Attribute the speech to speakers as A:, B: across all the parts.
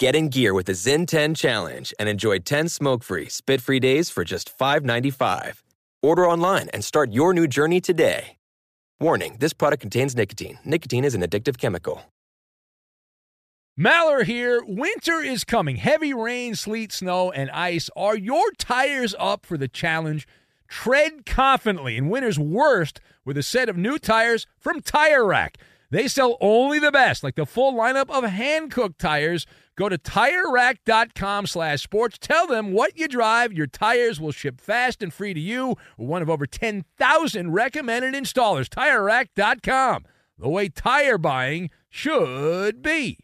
A: Get in gear with the Zyn 10 Challenge and enjoy 10 smoke-free, spit-free days for just $5.95. Order online and start your new journey today. Warning, this product contains nicotine. Nicotine is an addictive chemical.
B: Maller here. Winter is coming. Heavy rain, sleet, snow, and ice. Are your tires up for the challenge? Tread confidently in winter's worst with a set of new tires from Tire Rack. They sell only the best, like the full lineup of Hankook tires. Go to TireRack.com slash sports. Tell them what you drive. Your tires will ship fast and free to you. One of over 10,000 recommended installers. TireRack.com. The way tire buying should be.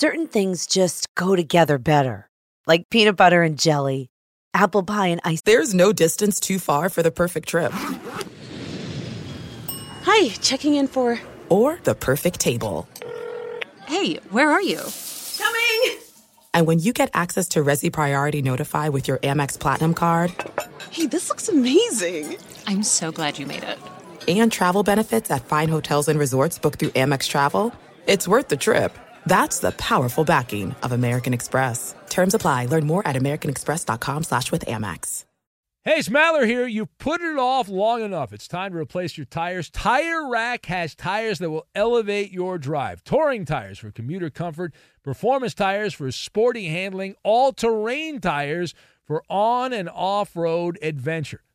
C: Certain things just go together better, like peanut butter and jelly, apple pie and ice.
D: There's no distance too far for the perfect trip.
E: Hi, checking in for.
D: Or the perfect table.
E: Hey, where are you?
D: Coming! And when you get access to Resy Priority Notify with your Amex Platinum card.
E: Hey, this looks amazing!
F: I'm so glad you made it.
D: And travel benefits at fine hotels and resorts booked through Amex Travel. It's worth the trip. That's the powerful backing of American Express. Terms apply. Learn more at americanexpress.com slash with Amex.
B: Hey, it's Maller here. You've put it off long enough. It's time to replace your tires. Tire Rack has tires that will elevate your drive. Touring tires for commuter comfort, performance tires for sporty handling, all-terrain tires for on and off-road adventure.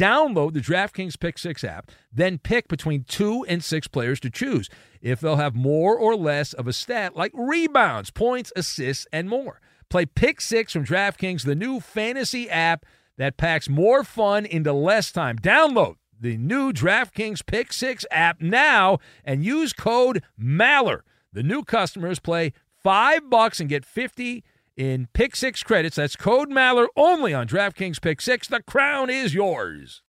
B: download the DraftKings Pick Six app, then pick between two and six players to choose if they'll have more or less of a stat like rebounds, points, assists, and more. Play Pick Six from DraftKings, the new fantasy app that packs more fun into less time. Download the new DraftKings Pick Six app now and use code MALLER. The new customers play five bucks and get 50 in Pick Six credits. That's code Maller only on DraftKings Pick Six. The crown is yours.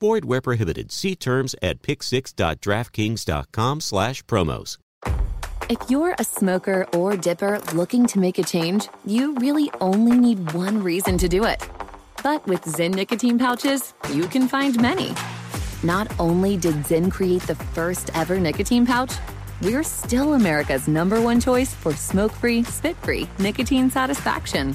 G: Void where prohibited. See terms at picksix.draftkings.com slash promos.
H: If you're a smoker or dipper looking to make a change, you really only need one reason to do it. But with Zyn nicotine pouches, you can find many. Not only did Zyn create the first ever nicotine pouch, we're still America's number one choice for smoke free, spit free nicotine satisfaction.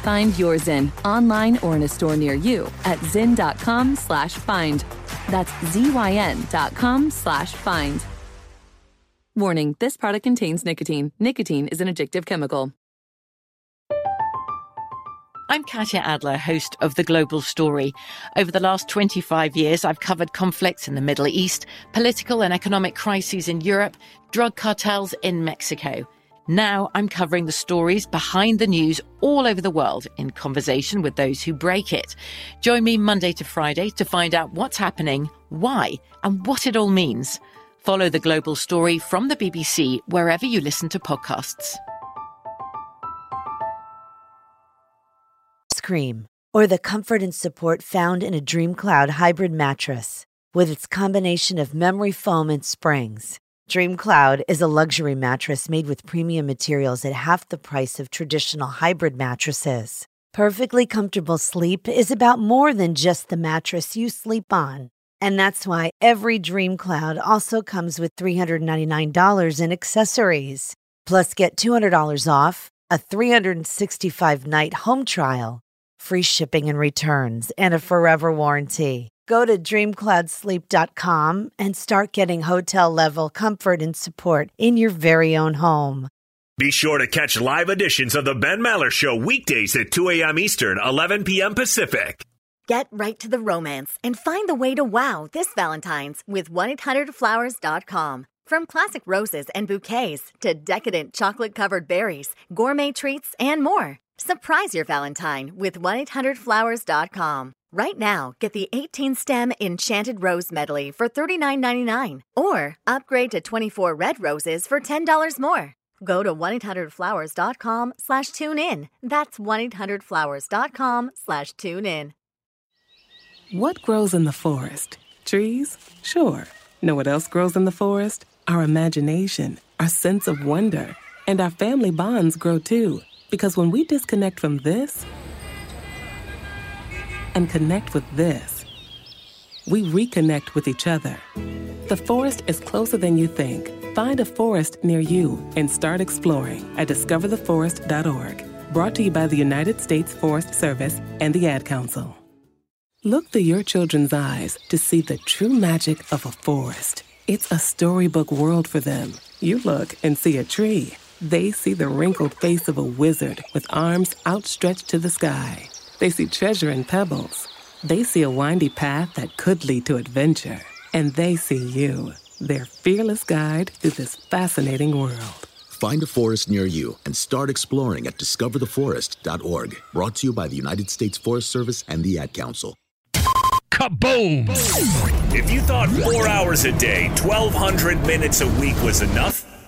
H: Find your Zyn online or in a store near you at zyn.com slash find. That's Z-Y-N dot com slash find. Warning, this product contains nicotine. Nicotine is an addictive chemical.
I: I'm Katya Adler, host of The Global Story. Over the last 25 years, I've covered conflicts in the Middle East, political and economic crises in Europe, drug cartels in Mexico. Now I'm covering the stories behind the news all over the world in conversation with those who break it. Join me Monday to Friday to find out what's happening, why, and what it all means. Follow the global story from the BBC wherever you listen to podcasts.
D: Scream, or the comfort and support found in a Dream Cloud hybrid mattress. With its combination of memory foam and springs, Dream Cloud is a luxury mattress made with premium materials at half the price of traditional hybrid mattresses. Perfectly comfortable sleep is about more than just the mattress you sleep on. And that's why every Dream Cloud also comes with $399 in accessories. Plus, get $200 off, a 365 night home trial, free shipping and returns, and a forever warranty. Go to dreamcloudsleep.com and start getting hotel level comfort and support in your very own home.
J: Be sure to catch live editions of The Ben Maller Show weekdays at 2 a.m. Eastern, 11 p.m. Pacific.
K: Get right to the romance and find the way to wow this Valentine's with 1-800-Flowers.com. From classic roses and bouquets to decadent chocolate covered berries, gourmet treats, and more. Surprise your Valentine with 1-800-Flowers.com. Right now, get the 18 stem Enchanted Rose Medley for $39.99 or upgrade to 24 red roses for $10 more. Go to 1-800-Flowers.com slash tune in. That's 1-800-Flowers.com slash tune in.
L: What grows in the forest? Trees? Sure. Know what else grows in the forest? Our imagination, our sense of wonder, and our family bonds grow too. Because when we disconnect from this and connect with this, we reconnect with each other. The forest is closer than you think. Find a forest near you and start exploring at discovertheforest.org. Brought to you by the United States Forest Service and the Ad Council. Look through your children's eyes to see the true magic of a forest. It's a storybook world for them. You look and see a tree. They see the wrinkled face of a wizard with arms outstretched to the sky. They see treasure in pebbles. They see a windy path that could lead to adventure. And they see you, their fearless guide through this fascinating world.
M: Find a forest near you and start exploring at discovertheforest.org. Brought to you by the United States Forest Service and the Ad Council.
B: Kaboom!
J: If you thought four hours a day, 1,200 minutes a week was enough,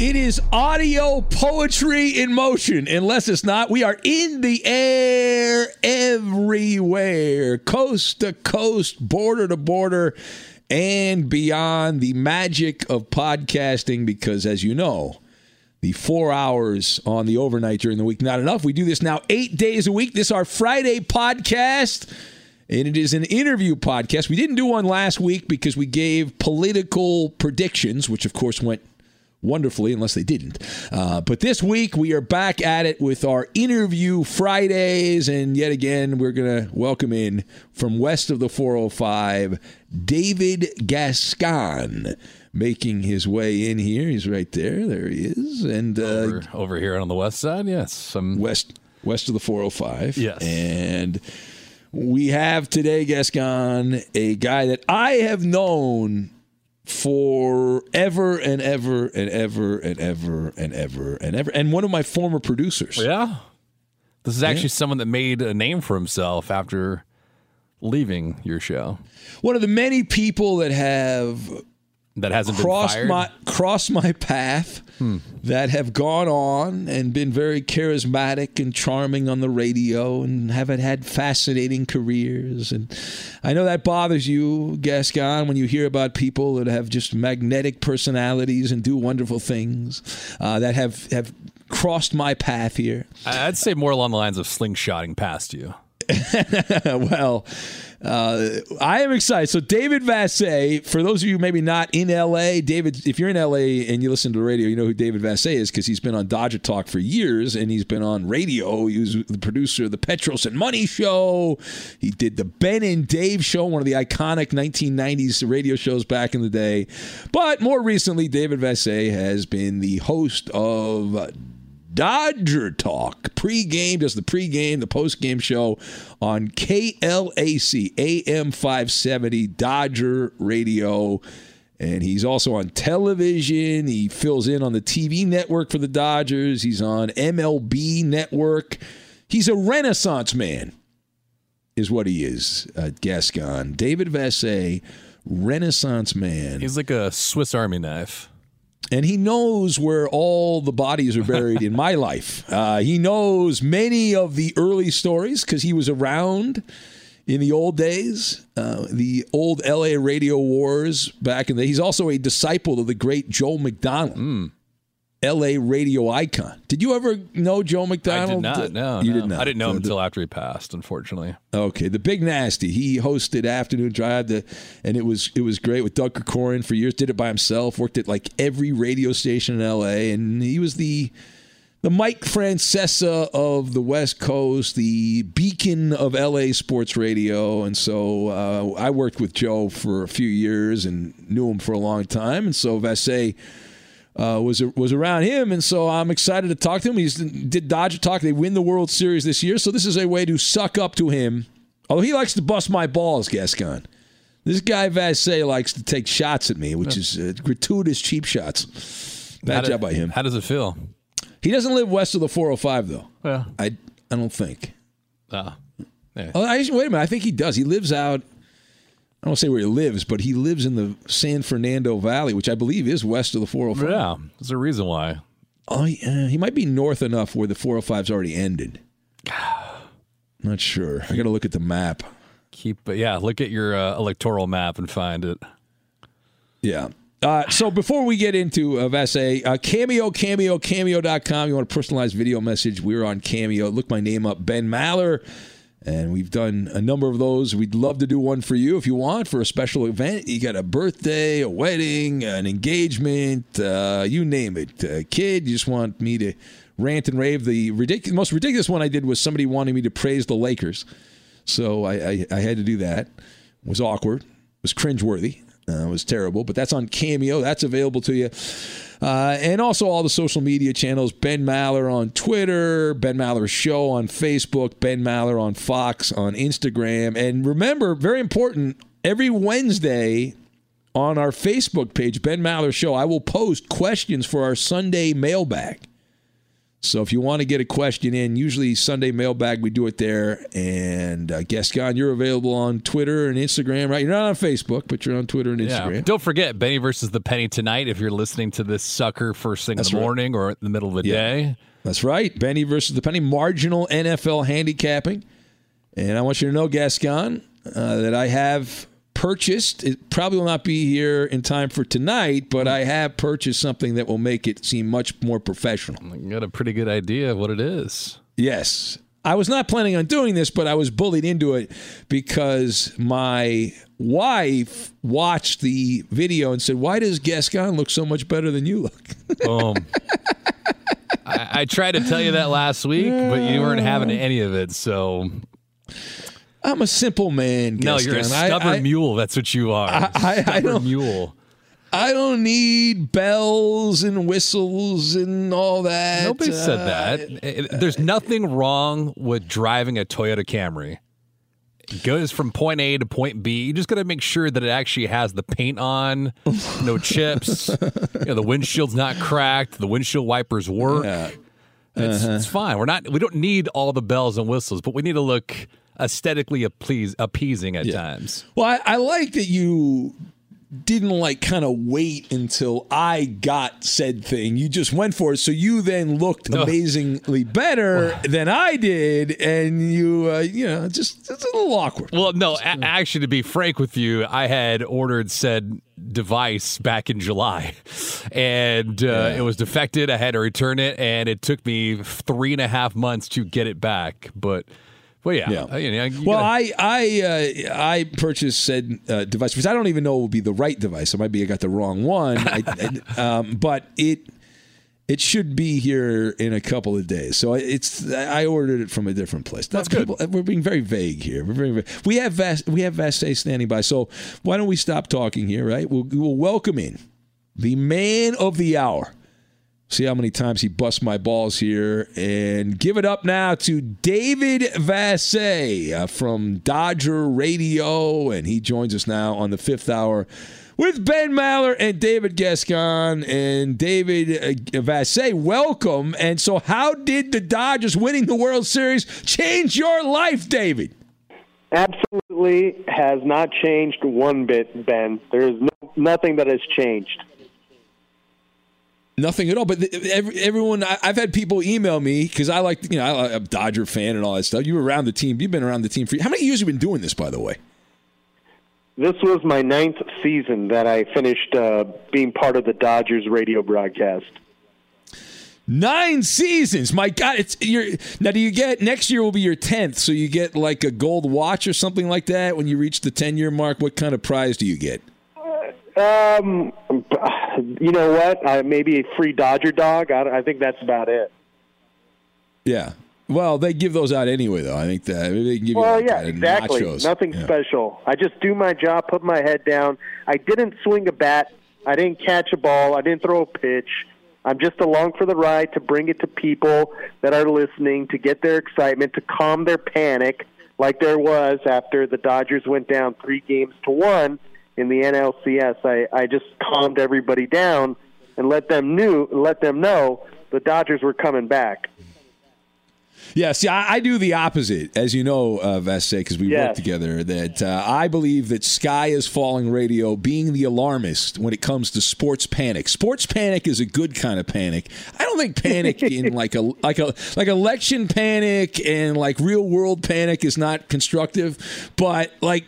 B: It is audio poetry in motion. Unless it's not, we are in the air everywhere, coast to coast, border to border, and beyond. The magic of podcasting, because as you know, the four hours on the overnight during the week, not enough. We do this now eight days a week. This is our Friday podcast. And it is an interview podcast. We didn't do one last week because we gave political predictions, which of course went wonderfully, unless they didn't. Uh, but this week, we are back at it with our interview Fridays. And yet again, we're going to welcome in from west of the 405, David Gascon. Making his way in here, he's right there. There he is, and uh,
N: over, over here on the west side, yes, some
B: west west of the 405.
N: Yes,
B: and we have today, Gascon, a guy that I have known forever and ever and ever and ever and ever and ever, and one of my former producers.
N: Yeah, this is actually yeah. someone that made a name for himself after leaving your show.
B: One of the many people that have
N: that hasn't
B: crossed my crossed my path hmm. that have gone on and been very charismatic and charming on the radio and have had fascinating careers and I know that bothers you Gascon when you hear about people that have just magnetic personalities and do wonderful things uh, that have have crossed my path here.
N: I'd say more along the lines of slingshotting past you.
B: well, uh, I am excited. So, David Vassegh, for those of you maybe not in LA, David, if you're in LA and you listen to the radio, you know who David Vassegh is because he's been on Dodger Talk for years and he's been on radio. He was the producer of the Petros and Money Show. He did the Ben and Dave Show, one of the iconic 1990s radio shows back in the day. But more recently, David Vassegh has been the host of Dodger Talk pregame, does the pregame, the postgame show on KLAC AM 570 Dodger Radio. And he's also on television. He fills in on the TV network for the Dodgers. He's on MLB Network. He's a renaissance man, is what he is, uh, Gascon. David Vassegh, renaissance man.
N: He's like a Swiss Army knife
B: and he knows where all the bodies are buried in my life. Uh, he knows many of the early stories because he was around in the old days, uh, the old LA radio wars back in the. He's also a disciple of the great Joe McDonald.
N: Mm.
B: L.A. radio icon. Did you ever know Joe McDonald?
N: I did not. No,
B: you
N: no.
B: did not.
N: I didn't know him until after he passed. Unfortunately.
B: Okay, the Big Nasty. He hosted Afternoon Drive, the, and it was it was great with Doug Krikorian for years. Did it by himself. Worked at like every radio station in L.A. and he was the the Mike Francesa of the West Coast, the beacon of LA sports radio. And so uh, I worked with Joe for a few years and knew him for a long time. And so Vassegh uh, was was around him, and so I'm excited to talk to him. He did Dodger talk. They win the World Series this year, so this is a way to suck up to him. Although he likes to bust my balls, Gascon. This guy Vassegh likes to take shots at me, which is uh, gratuitous cheap shots. Bad job by him.
N: How does it feel?
B: He doesn't live west of the 405, though.
N: Yeah,
B: I I don't think.
N: Ah. Yeah.
B: Oh, I, wait a minute. I think he does. He lives out I don't say where he lives, but he lives in the San Fernando Valley, which I believe is west of the 405.
N: Yeah, there's a reason why.
B: Oh, yeah, he might be north enough where the 405's already ended. Not sure. I got to look at the map.
N: Keep, but yeah, look at your uh, electoral map and find it.
B: Yeah. Uh, so before we get into uh, Vassegh, uh, Cameo, Cameo, Cameo.com. You want a personalized video message? We're on Cameo. Look my name up, Ben Maller. And we've done a number of those. We'd love to do one for you if you want for a special event. You got a birthday, a wedding, an engagement, uh, you name it. A kid, you just want me to rant and rave. The ridiculous, most ridiculous one I did was somebody wanting me to praise the Lakers. So I, I, I had to do that. It was awkward. It was cringeworthy. Uh, it was terrible, but that's on Cameo. That's available to you. Uh, and also all the social media channels Ben Maller on Twitter, Ben Maller Show on Facebook, Ben Maller on Fox on Instagram. And remember, very important, every Wednesday on our Facebook page, Ben Maller Show, I will post questions for our Sunday mailbag. So if you want to get a question in, usually Sunday mailbag, we do it there. And uh, Gascon, you're available on Twitter and Instagram, right? You're not on Facebook, but you're on Twitter and Instagram.
N: Yeah. Don't forget Benny versus the Penny tonight. If you're listening to this sucker first thing
B: That's
N: in the
B: right.
N: morning or in the middle of the
B: Yeah.
N: day,
B: That's right. Benny versus the Penny, marginal NFL handicapping. And I want you to know, Gascon, uh, that I have purchased. It probably will not be here in time for tonight, but I have purchased something that will make it seem much more professional.
N: you got a pretty good idea of what it is.
B: Yes. I was not planning on doing this, but I was bullied into it because my wife watched the video and said, Why does Gascon look so much better than you look?
N: Boom. I, I tried to tell you that last week, but you weren't having any of it. So
B: I'm a simple man.
N: no, you're a
B: Gascon. I-
N: stubborn
B: I-
N: mule. That's what you are.
B: I- I-
N: stubborn
B: don't-
N: mule.
B: I don't need bells and whistles and all that.
N: Nobody said
B: Uh,
N: that. It- it- There's nothing wrong with driving a Toyota Camry. It goes from point A to point B. You just got to make sure that it actually has the paint on, no chips. you know, the windshield's not cracked. The windshield wipers work. It's,
B: Uh-huh.
N: it's fine. We're not. We don't need all the bells and whistles, but we need to look aesthetically appease, appeasing at times.
B: Well, I, I like that you didn't like kind of wait until I got said thing. You just went for it. So you then looked
N: No.
B: amazingly better than I did, and you, uh, you know, just it's a little awkward.
N: Well, no, a- actually, to be frank with you, I had ordered said device back in July, and uh, it was defected. I had to return it, and it took me three and a half months to get it back. But, well, yeah,
B: Yeah.
N: you know, you
B: Well,
N: gotta-
B: I I uh, I purchased said uh, device because I don't even know it would be the right device. It might be I got the wrong one, I, I- um, but it it should be here in a couple of days. So it's I ordered it from a different place. That's good. we're being very vague here. We're very we have Vas, we have Vassegh standing by. So why don't we stop talking here? Right? We'll, we'll welcome in the man of the hour. See how many times he busts my balls here. And give it up now to David Vassegh uh, from Dodger Radio. And he joins us now on the fifth hour with Ben Maller and David Gascon. And David uh, Vassegh, welcome. And so, how did the Dodgers winning the World Series change your life, David?
O: Absolutely has not changed one bit, Ben. There is no, nothing that has changed.
B: Nothing at all. But the, every, everyone, I, I've had people email me because I like, you know, I, I'm a Dodger fan and all that stuff. You were around the team. You've been around the team for how many years have you been doing this, by the way?
O: This was my ninth season that I finished uh, being part of the Dodgers radio broadcast.
B: Nine seasons. My God, it's you're now. Do you get next year will be your tenth? So you get like a gold watch or something like that when you reach the ten year mark. What kind of prize do you get?
O: Um, you know what? Uh, maybe a free Dodger dog. I, I think that's about it.
B: Yeah. Well, they give those out anyway, though. I think that maybe they can give you
O: Well,
B: like,
O: yeah,
B: uh,
O: exactly.
B: nachos.
O: Nothing
B: Yeah.
O: special. I just do my job, put my head down. I didn't swing a bat. I didn't catch a ball. I didn't throw a pitch. I'm just along for the ride to bring it to people that are listening, to get their excitement, to calm their panic, like there was after the Dodgers went down three games to one in the NLCS. I, I just calmed everybody down and let them knew, let them know the Dodgers were coming back.
B: Yeah, see, I, I do the opposite, as you know, uh, Vassegh, because we work together. That uh, I believe that Sky is Falling Radio, being the alarmist when it comes to sports panic. Sports panic is a good kind of panic. I don't think panic in like a like a like election panic and like real world panic is not constructive, but like.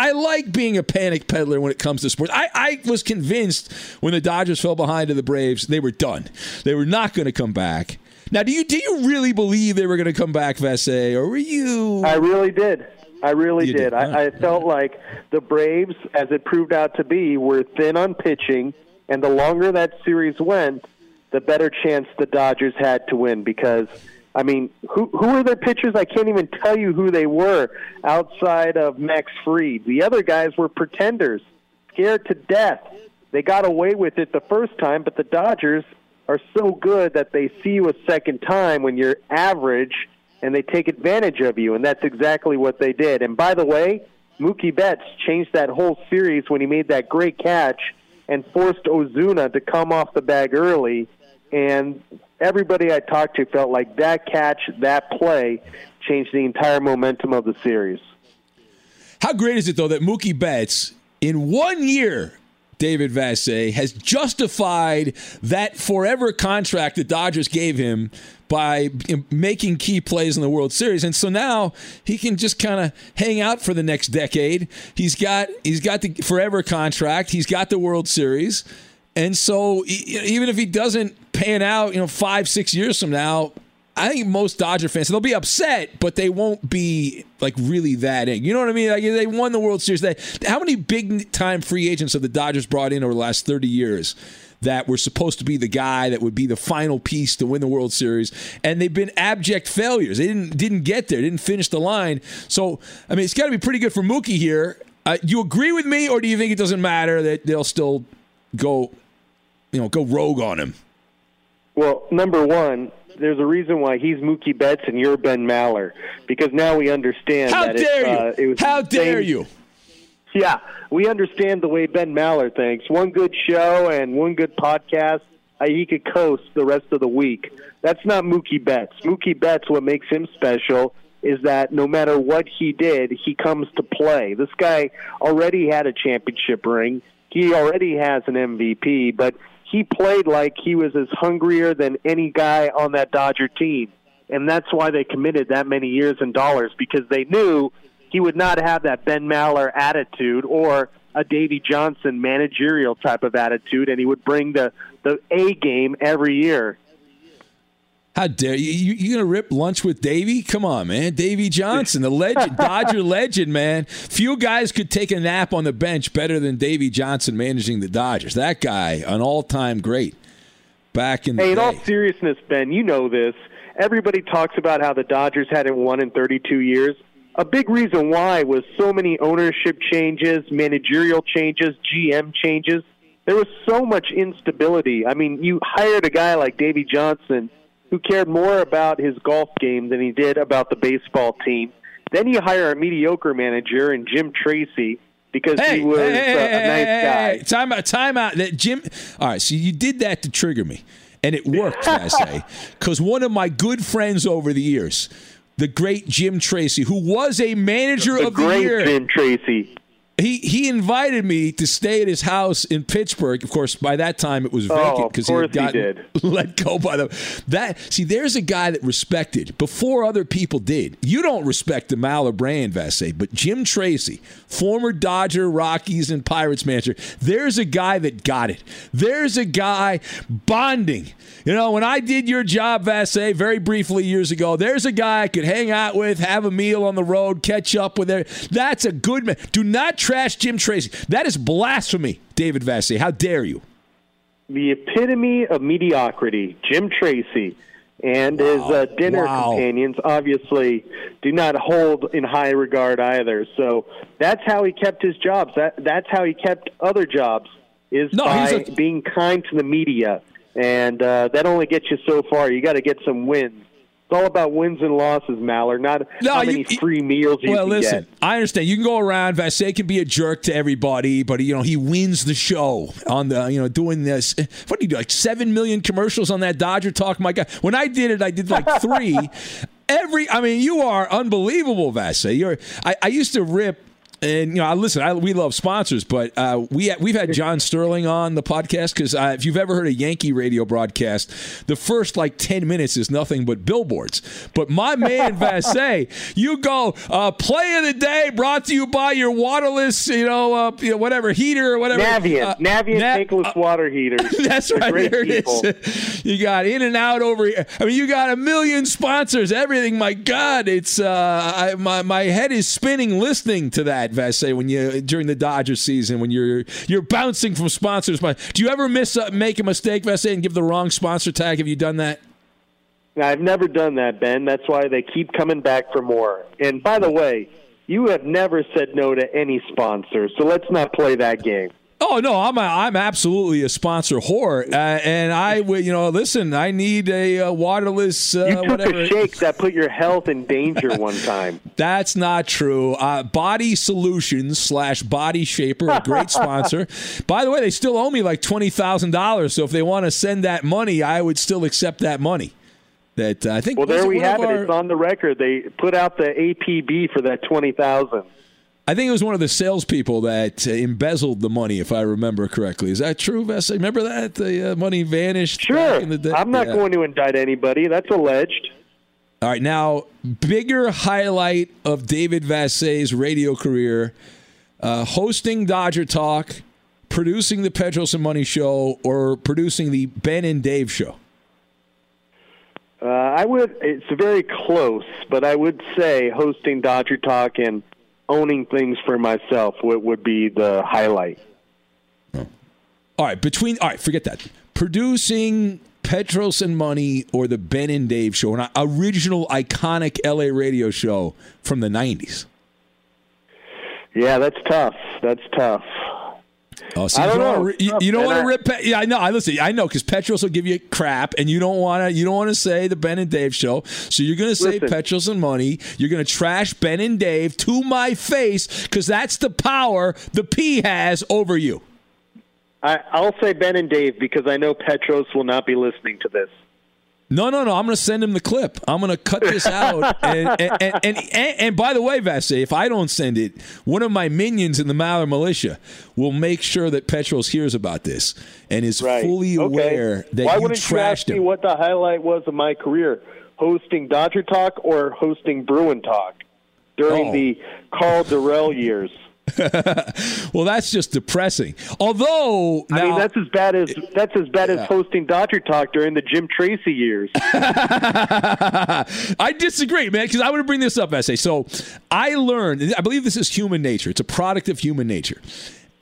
B: I like being a panic peddler when it comes to sports. I, I was convinced when the Dodgers fell behind to the Braves, they were done. They were not going to come back. Now, do you do you really believe they were going to come back, Vassegh, or were you?
O: I really did. I really
B: You
O: did.
B: did.
O: I, I felt like the Braves, as it proved out to be, were thin on pitching, and the longer that series went, the better chance the Dodgers had to win. Because, I mean, who who are their pitchers? I can't even tell you who they were outside of Max Fried. The other guys were pretenders, scared to death. They got away with it the first time, but the Dodgers are so good that they see you a second time when you're average and they take advantage of you, and that's exactly what they did. And by the way, Mookie Betts changed that whole series when he made that great catch and forced Ozuna to come off the bag early. And everybody I talked to felt like that catch, that play, changed the entire momentum of the series.
B: How great is it though that Mookie Betts in one year David Vassegh has justified that forever contract the Dodgers gave him by making key plays in the World Series, and so now he can just kind of hang out for the next decade. He's got he's got the forever contract. He's got the World Series, and so even if he doesn't pan out, you know, five six years from now, I think most Dodger fans they'll be upset, but they won't be like really that in. You know what I mean? Like they won the World Series. They, how many big time free agents have the Dodgers brought in over the last thirty years? that were supposed to be the guy that would be the final piece to win the World Series, and they've been abject failures. They didn't didn't get there, didn't finish the line. So I mean, it's got to be pretty good for Mookie here. Uh, you agree with me, or do you think it doesn't matter that they'll still go, you know, go rogue on him?
O: Well, number one, there's a reason why he's Mookie Betts and you're Ben Maller because now we understand.
B: How
O: that
B: dare
O: it,
B: you?
O: Uh, it was
B: How dare you?
O: Yeah, we understand the way Ben Maller thinks. One good show and one good podcast, uh, he could coast the rest of the week. That's not Mookie Betts. Mookie Betts, what makes him special is that no matter what he did, he comes to play. This guy already had a championship ring. He already has an MVP, but he played like he was as hungrier than any guy on that Dodger team. And that's why they committed that many years and dollars because they knew he would not have that Ben Maller attitude or a Davey Johnson managerial type of attitude, and he would bring the the A game every year.
B: How dare you? You, you gonna rip lunch with Davey? Come on, man. Davey Johnson, the legend, Dodger legend, man. Few guys could take a nap on the bench better than Davey Johnson managing the Dodgers. That guy, an all-time great. Back in the
O: hey, in
B: day.
O: all seriousness, Ben, you know this. Everybody talks about how the Dodgers hadn't won in 32 years. A big reason why was so many ownership changes, managerial changes, GM changes. There was so much instability. I mean, you hired a guy like Davey Johnson who cared more about his golf game than he did about the baseball team. Then you hire a mediocre manager and Jim Tracy because
B: hey,
O: he was
B: hey, uh, hey,
O: a, a nice guy.
B: Time out, time out. That Jim. All right, so you did that to trigger me, and it worked, I say, because one of my good friends over the years, the great Jim Tracy, who was a manager
O: the
B: of the
O: great
B: year,
O: Jim Tracy.
B: He he invited me to stay at his house in Pittsburgh. Of course, by that time it was
O: Oh,
B: vacant because had
O: he did.
B: let go by the that. See, there's a guy that respected before other people did. You don't respect the Maller brand, Vassegh, but Jim Tracy, former Dodger, Rockies, and Pirates manager, there's a guy that got it. There's a guy bonding. You know, when I did your job, Vassegh, very briefly years ago, there's a guy I could hang out with, have a meal on the road, catch up with. There, that's a good man. Do not trash Jim Tracy. That is blasphemy, David Vassegh. How dare you?
O: The epitome of mediocrity, Jim Tracy. And his uh, dinner
B: Wow.
O: companions obviously do not hold in high regard either. So that's how he kept his jobs. That that's how he kept other jobs is
B: No,
O: by
B: a-
O: being kind to the media, and uh, that only gets you so far. You got to get some wins. It's all about wins and losses, Maller, not
B: No,
O: how
B: you-
O: many free meals you
B: well,
O: can
B: listen,
O: get.
B: I understand. You can go around. Vassegh can be a jerk to everybody, but you know he wins the show on the you know doing this. What do you do? Like seven million commercials on that Dodger talk. My God, when I did it, I did like three. Every, I mean, you are unbelievable, Vassegh. You're. I, I used to rip. And you know, I listen. I, we love sponsors, but uh, we we've had John Sterling on the podcast because uh, if you've ever heard a Yankee radio broadcast, the first like ten minutes is nothing but billboards. But my man Vassegh, you go uh, play of the day brought to you by your waterless, you know, uh, you know whatever heater or whatever.
O: Navien,
B: Uh,
O: Navien
B: Na-
O: tankless water heaters.
B: that's
O: They're
B: right.
O: great
B: There it
O: people.
B: is. You got in and out over here. I mean, you got a million sponsors. Everything. My God, it's uh, I, my my head is spinning listening to that. Vassegh, when you during the Dodgers season when you're you're bouncing from sponsors. Do you ever miss uh, make a mistake, Vassegh, and give the wrong sponsor tag? Have you done that?
O: I've never done that, Ben. That's why they keep coming back for more. And by the way, you have never said no to any sponsor, so let's not play that game.
B: Oh no, I'm a, I'm absolutely a sponsor whore, uh, and I would you know listen. I need a, uh waterless uh,
O: You took
B: whatever.
O: a shake that put your health in danger one time.
B: That's not true. Uh, Body Solutions slash Body Shaper, a great sponsor. By the way, they still owe me like twenty thousand dollars. So if they want to send that money, I would still accept that money. That uh, I think.
O: Well, there we have it.
B: our-
O: It's on the record. They put out the APB for that twenty thousand.
B: I think it was one of the salespeople that uh, embezzled the money, if I remember correctly. Is that true, Vesa? Remember that the uh, money vanished?
O: Sure.
B: back in the day?
O: I'm not
B: Yeah.
O: going to indict anybody. That's alleged.
B: All right, now bigger highlight of David Vassegh's radio career: uh, hosting Dodger Talk, producing the Petros and Money Show, or producing the Ben and Dave Show.
O: Uh, I would. It's very close, but I would say hosting Dodger Talk and owning things for myself would, would be the highlight.
B: All right, between all right, forget that. Producing Petros and Money or the Ben and Dave Show, an original iconic LA radio show from the '90s.
O: Yeah, that's tough. That's tough.
B: Oh, see,
O: I don't
B: you
O: know.
B: Wanna, you, you don't want to rip. Pe- yeah, I know. I listen. I know because Petros will give you crap, and you don't want to. You don't want to say the Ben and Dave show. So you're going to say Petros and money. You're going to trash Ben and Dave to my face because that's the power the P has over you.
O: I, I'll say Ben and Dave because I know Petros will not be listening to this.
B: No, no, no. I'm going to send him the clip. I'm going to cut this out. and, and, and, and, by the way, Vassegh, if I don't send it, one of my minions in the Maller Militia will make sure that Petros hears about this and is fully aware that
O: Why
B: you
O: wouldn't you ask me what the highlight was of my career? Hosting Dodger Talk or hosting Bruin Talk during
B: Oh.
O: the Karl Dorrell years?
B: well, that's just depressing. Although,
O: I mean, that's as bad as that's as bad
B: Yeah.
O: as hosting Dodger Talk during the Jim Tracy years.
B: I disagree, man, because I want to bring this up, essay. So I learned, I believe this is human nature. It's a product of human nature.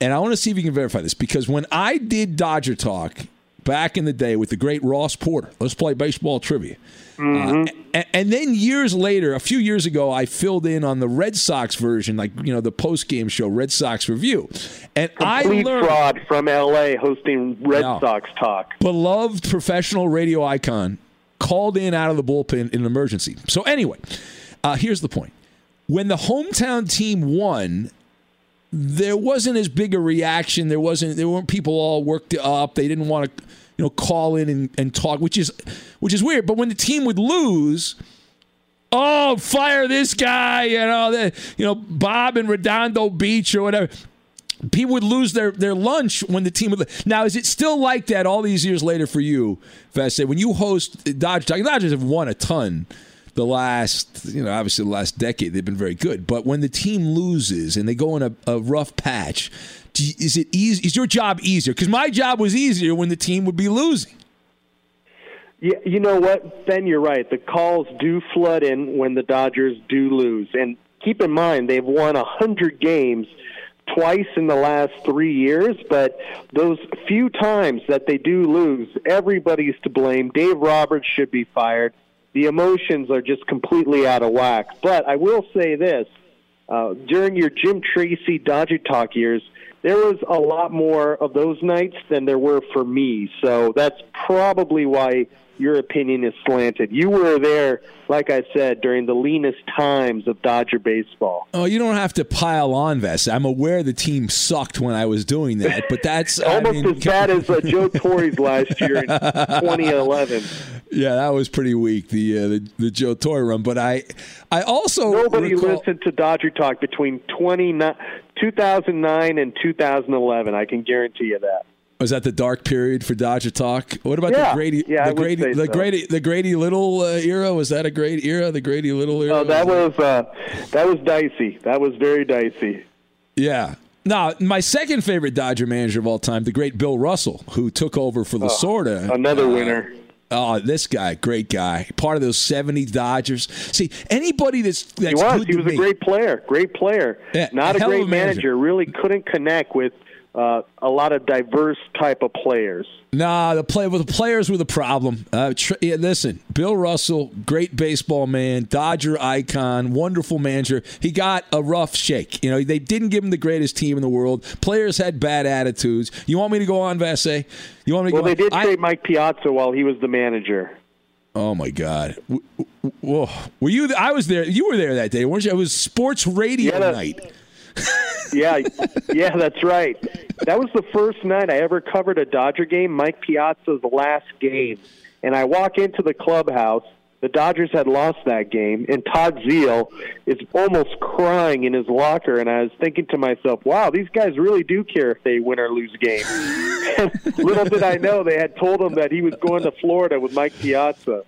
B: And I want to see if you can verify this because when I did Dodger Talk back in the day with the great Ross Porter, let's play baseball trivia. Uh, and, and then years later, a few years ago, I filled in on the Red Sox version, like you know the post game show, Red Sox Review, and I
O: Complete
B: learned
O: fraud from L.A. hosting Red
B: No.
O: Sox Talk.
B: beloved professional radio icon called in out of the bullpen in an emergency. So anyway, uh, here's the point: when the hometown team won, there wasn't as big a reaction. There wasn't. There weren't people all worked up. They didn't want to, you know, call in and, and talk, which is which is weird. But when the team would lose. Oh, fire this guy! You know, the, you know Bob in Redondo Beach or whatever people would lose their, their lunch when the team would. Now, is it still like that all these years later for you, Veste? When you host Dodgers, Dodgers have won a ton the last, you know, obviously the last decade they've been very good. But when the team loses and they go in a, a rough patch, you- is it easy? Is your job easier? Because my job was easier when the team would be losing.
O: Yeah, you know what, Ben? You're right. The calls do flood in when the Dodgers do lose, and keep in mind they've won a hundred games twice in the last three years. But those few times that they do lose, everybody's to blame. Dave Roberts should be fired. The emotions are just completely out of whack. But I will say this: uh, during your Jim Tracy Dodger Talk years, there was a lot more of those nights than there were for me. So that's probably why your opinion is slanted. You were there, like I said, during the leanest times of Dodger baseball.
B: Oh, you don't have to pile on, Vest. I'm aware the team sucked when I was doing that, but that's I
O: Almost
B: mean-
O: as bad as uh, Joe Torre's last year in 2011.
B: Yeah, that was pretty weak. The uh, the, the Joe Torre run, but I I also
O: Nobody
B: recall-
O: listened to Dodger Talk between 29 2009 and 2011. I can guarantee you that.
B: Was that the dark period for Dodger Talk? What about
O: Yeah.
B: the Grady?
O: Yeah,
B: the Grady, the
O: so.
B: Grady, the Grady Little uh, era. Was that a great era? The Grady Little era.
O: Oh, that was uh, that was dicey. That was very dicey.
B: Yeah. Now, my second favorite Dodger manager of all time, the great Bill Russell, who took over for Lasorda.
O: another
B: Uh,
O: winner.
B: Oh, this guy, great guy. Part of those 70 Dodgers. See, anybody that's, that's
O: he was.
B: good
O: He was a
B: me-
O: great player. Great player.
B: Yeah,
O: Not a
B: of
O: great
B: a manager.
O: manager. Really couldn't connect with uh, a lot of diverse type of players.
B: Nah, the play well, the players were the problem. Uh, tr- yeah, listen, Bill Russell, great baseball man, Dodger icon, wonderful manager. He got a rough shake. You know, they didn't give him the greatest team in the world. Players had bad attitudes. You want me to go on, Vassegh? You want me to
O: Well,
B: go
O: they
B: on?
O: did
B: I-
O: trade Mike Piazza while he was the manager.
B: Oh my God! Whoa, were you? I was there. You were there that day, weren't you? It was sports radio
O: Yeah, that-
B: night.
O: Yeah, yeah, that's right. That was the first night I ever covered a Dodger game, Mike Piazza's last game. And I walk into the clubhouse. The Dodgers had lost that game, and Todd Zeile is almost crying in his locker. And I was thinking to myself, wow, these guys really do care if they win or lose games. and little did I know they had told him that he was going to Florida with Mike Piazza.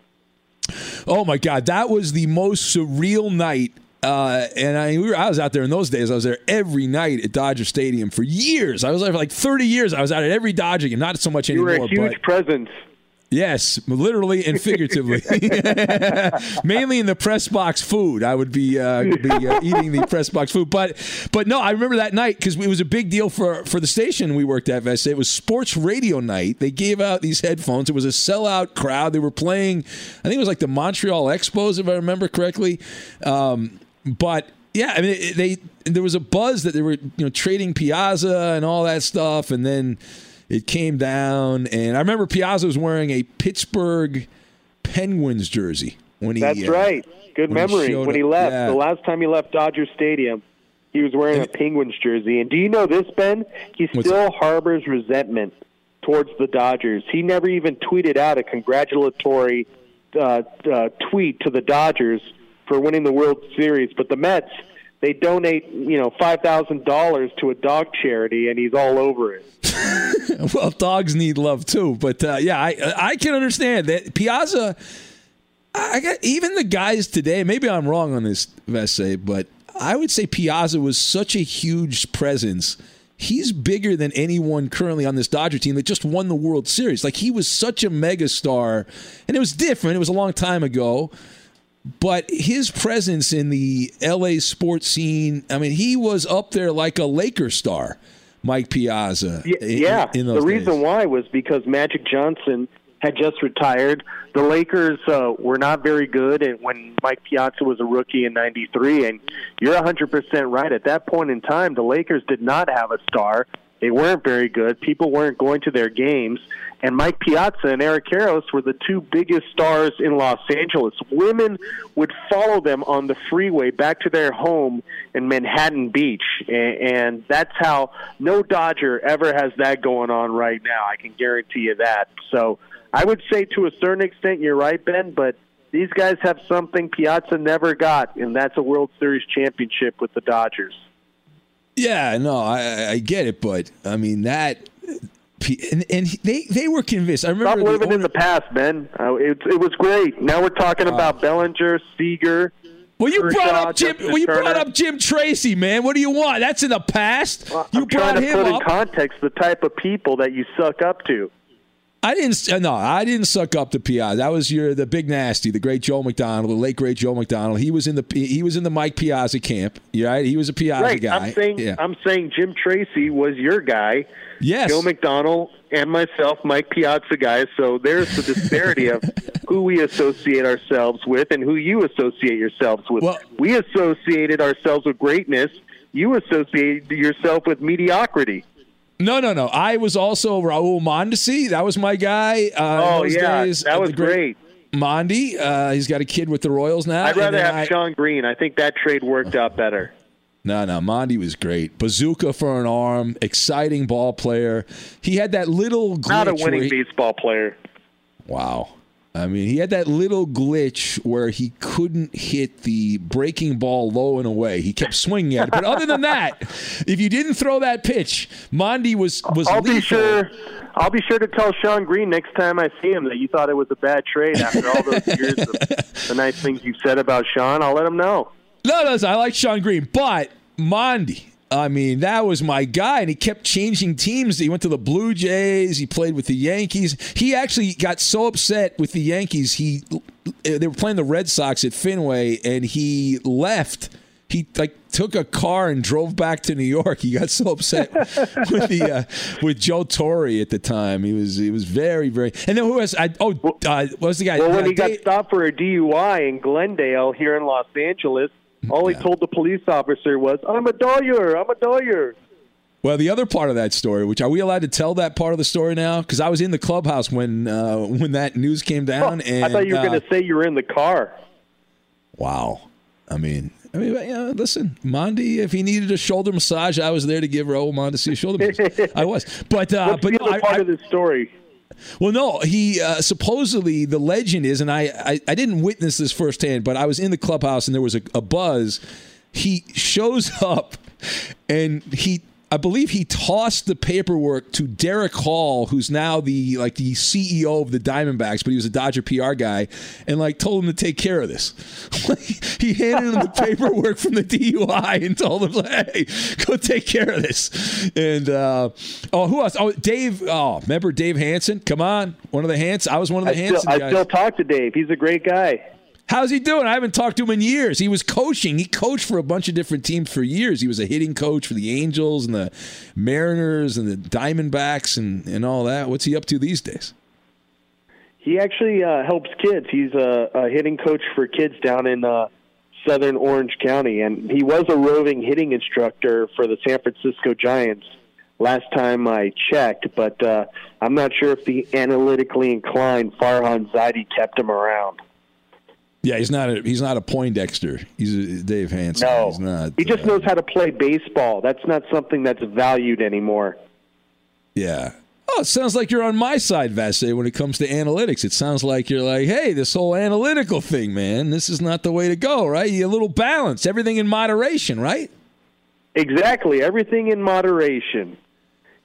B: Oh my God, that was the most surreal night. Uh, and I, we were, I was out there in those days. I was there every night at Dodger Stadium for years. I was there for like 30 years. I was out at every Dodger game. Not so much
O: You were
B: anymore.
O: a huge
B: but
O: presence.
B: yes, literally and figuratively. Mainly in the press box food. I would be uh, be uh, eating the press box food. But but no, I remember that night because it was a big deal for for the station we worked at. Vesta. It was sports radio night. They gave out these headphones. It was a sellout crowd. They were playing. I think it was like the Montreal Expos, if I remember correctly. Um, but yeah, I mean, they there was a buzz that they were you know trading Piazza and all that stuff, and then it came down. And I remember Piazza was wearing a Pittsburgh Penguins jersey when he.
O: That's
B: uh,
O: right. Good
B: when
O: memory.
B: showed
O: when he left,
B: Yeah.
O: the last time he left Dodger Stadium, he was wearing a Penguins jersey. And do you know this, Ben? He still harbors resentment towards the Dodgers. He never even tweeted out a congratulatory uh, uh, tweet to the Dodgers for winning the World Series, but the Mets. They donate, you know, five thousand dollars to a dog charity, and he's all over it.
B: well, dogs need love too, but uh, yeah, I I can understand that Piazza. I got even the guys today. Maybe I'm wrong on this, Vassegh, but I would say Piazza was such a huge presence. He's bigger than anyone currently on this Dodger team that just won the World Series. Like he was such a megastar, and it was different. It was a long time ago, but his presence in the LA sports scene. I mean, he was up there like a Laker star. Mike Piazza.
O: Y-
B: in-
O: yeah,
B: in
O: the reason
B: days.
O: why was because Magic Johnson had just retired. The Lakers uh, were not very good, and when Mike Piazza was a rookie in '93, and you're 100% right. At that point in time, the Lakers did not have a star. They weren't very good. People weren't going to their games, and Mike Piazza and Eric Karros were the two biggest stars in Los Angeles. Women would follow them on the freeway back to their home in Manhattan Beach, and, that's how no Dodger ever has that going on right now. I can guarantee you that. So I would say to a certain extent, you're right, Ben, but these guys have something Piazza never got, and that's a World Series championship with the Dodgers.
B: Yeah, no, I, I get it, but I mean that, and, and they they were convinced. I remember
O: Stop living in the past, Ben. Uh, it, it was great. Now we're talking about Bellinger, Seager.
B: Well, you brought up Jim.
O: Justin
B: Well, you brought up Jim Tracy, man. What do you want? That's in the past. you
O: I'm
B: brought
O: trying to
B: him
O: put in context the type of people that you suck up to.
B: I didn't. No, I didn't suck up to Piazza. That was your the big nasty, the great Joe McDonnell, the late great Joe McDonnell. He was in the he was in the Mike Piazza camp. Right? He was a Piazza
O: right.
B: guy.
O: I'm saying
B: yeah.
O: I'm saying Jim Tracy was your guy.
B: Yes.
O: Joe McDonnell and myself, Mike Piazza guys. So there's the disparity of who we associate ourselves with and who you associate yourselves with. we associated ourselves with greatness. You associated yourself with mediocrity.
B: No, no, no. I was also Raul Mondesi. That was my guy. Uh,
O: Oh, yeah.
B: days.
O: That was
B: great. Mondi. Uh, he's got a kid with the Royals now.
O: I'd rather have
B: I-
O: Shawn Green. I think that trade worked out better.
B: No, no, Mondi was great. Bazooka for an arm, exciting ball player. He had that little glitch.
O: Not a winning
B: he-
O: baseball player.
B: Wow. I mean, he had that little glitch where he couldn't hit the breaking ball low and away. He kept swinging at it. But other than that, if you didn't throw that pitch, Mondi was was
O: I'll be
B: lethal.
O: sure. I'll be sure to tell Shawn Green next time I see him that you thought it was a bad trade after all those years of the nice things you've said about Shawn. I'll let him know.
B: No, no, I like Shawn Green, but Mondi. I mean, that was my guy, and he kept changing teams. He went to the Blue Jays. He played with the Yankees. He actually got so upset with the Yankees. He they were playing the Red Sox at Fenway, and he left. he like took a car and drove back to New York. He got so upset with the uh, with Joe Torre at the time. He was he was very very. And then who was I? Oh, uh, what was the guy?
O: Well, when
B: uh,
O: he got
B: Dave-
O: stopped for a DUI in Glendale here in Los Angeles, all he told the police officer was, "I'm a dawyer. I'm a dawyer."
B: Well, the other part of that story, which are we allowed to tell that part of the story now? Because I was in the clubhouse when uh, when that news came down, and
O: I thought you were
B: uh,
O: going to say you were in the car.
B: Wow. I mean, I mean, you know, listen, Mondi, if he needed a shoulder massage, I was there to give Raul Mondesi a shoulder massage. I was, but uh,
O: What's
B: but
O: the other
B: I-
O: part
B: I-
O: of the story?
B: Well, no, he uh, supposedly the legend is, and I, I I didn't witness this firsthand, but I was in the clubhouse and there was a, a buzz. He shows up and he. I believe he tossed the paperwork to Derrick Hall, who's now the like the CEO of the Diamondbacks, but he was a Dodger PR guy, and like told him to take care of this. he handed him the paperwork from the DUI and told him, "Hey, go take care of this." And uh, oh, who else? Oh, Dave. Oh, remember Dave Hansen? Come on, one of the Hansen. I was one of the
O: still, I still talk to Dave. He's a great guy.
B: How's he doing? I haven't talked to him in years. He was coaching. He coached for a bunch of different teams for years. He was a hitting coach for the Angels and the Mariners and the Diamondbacks and, and all that. What's he up to these days?
O: He actually uh, helps kids. He's a, a hitting coach for kids down in uh, southern Orange County, and he was a roving hitting instructor for the San Francisco Giants last time I checked. But uh, I'm not sure if the analytically inclined Farhan Zaidi kept him around.
B: Yeah, he's not a he's not a Poindexter. He's a Dave Hansen.
O: No,
B: he's not.
O: he just uh, knows how to play baseball. That's not something that's valued anymore.
B: Yeah. Oh, it sounds like you're on my side, Vassegh, when it comes to analytics. It sounds like you're like, hey, this whole analytical thing, man, this is not the way to go, right? You a little balance, everything in moderation, right?
O: Exactly. Everything in moderation.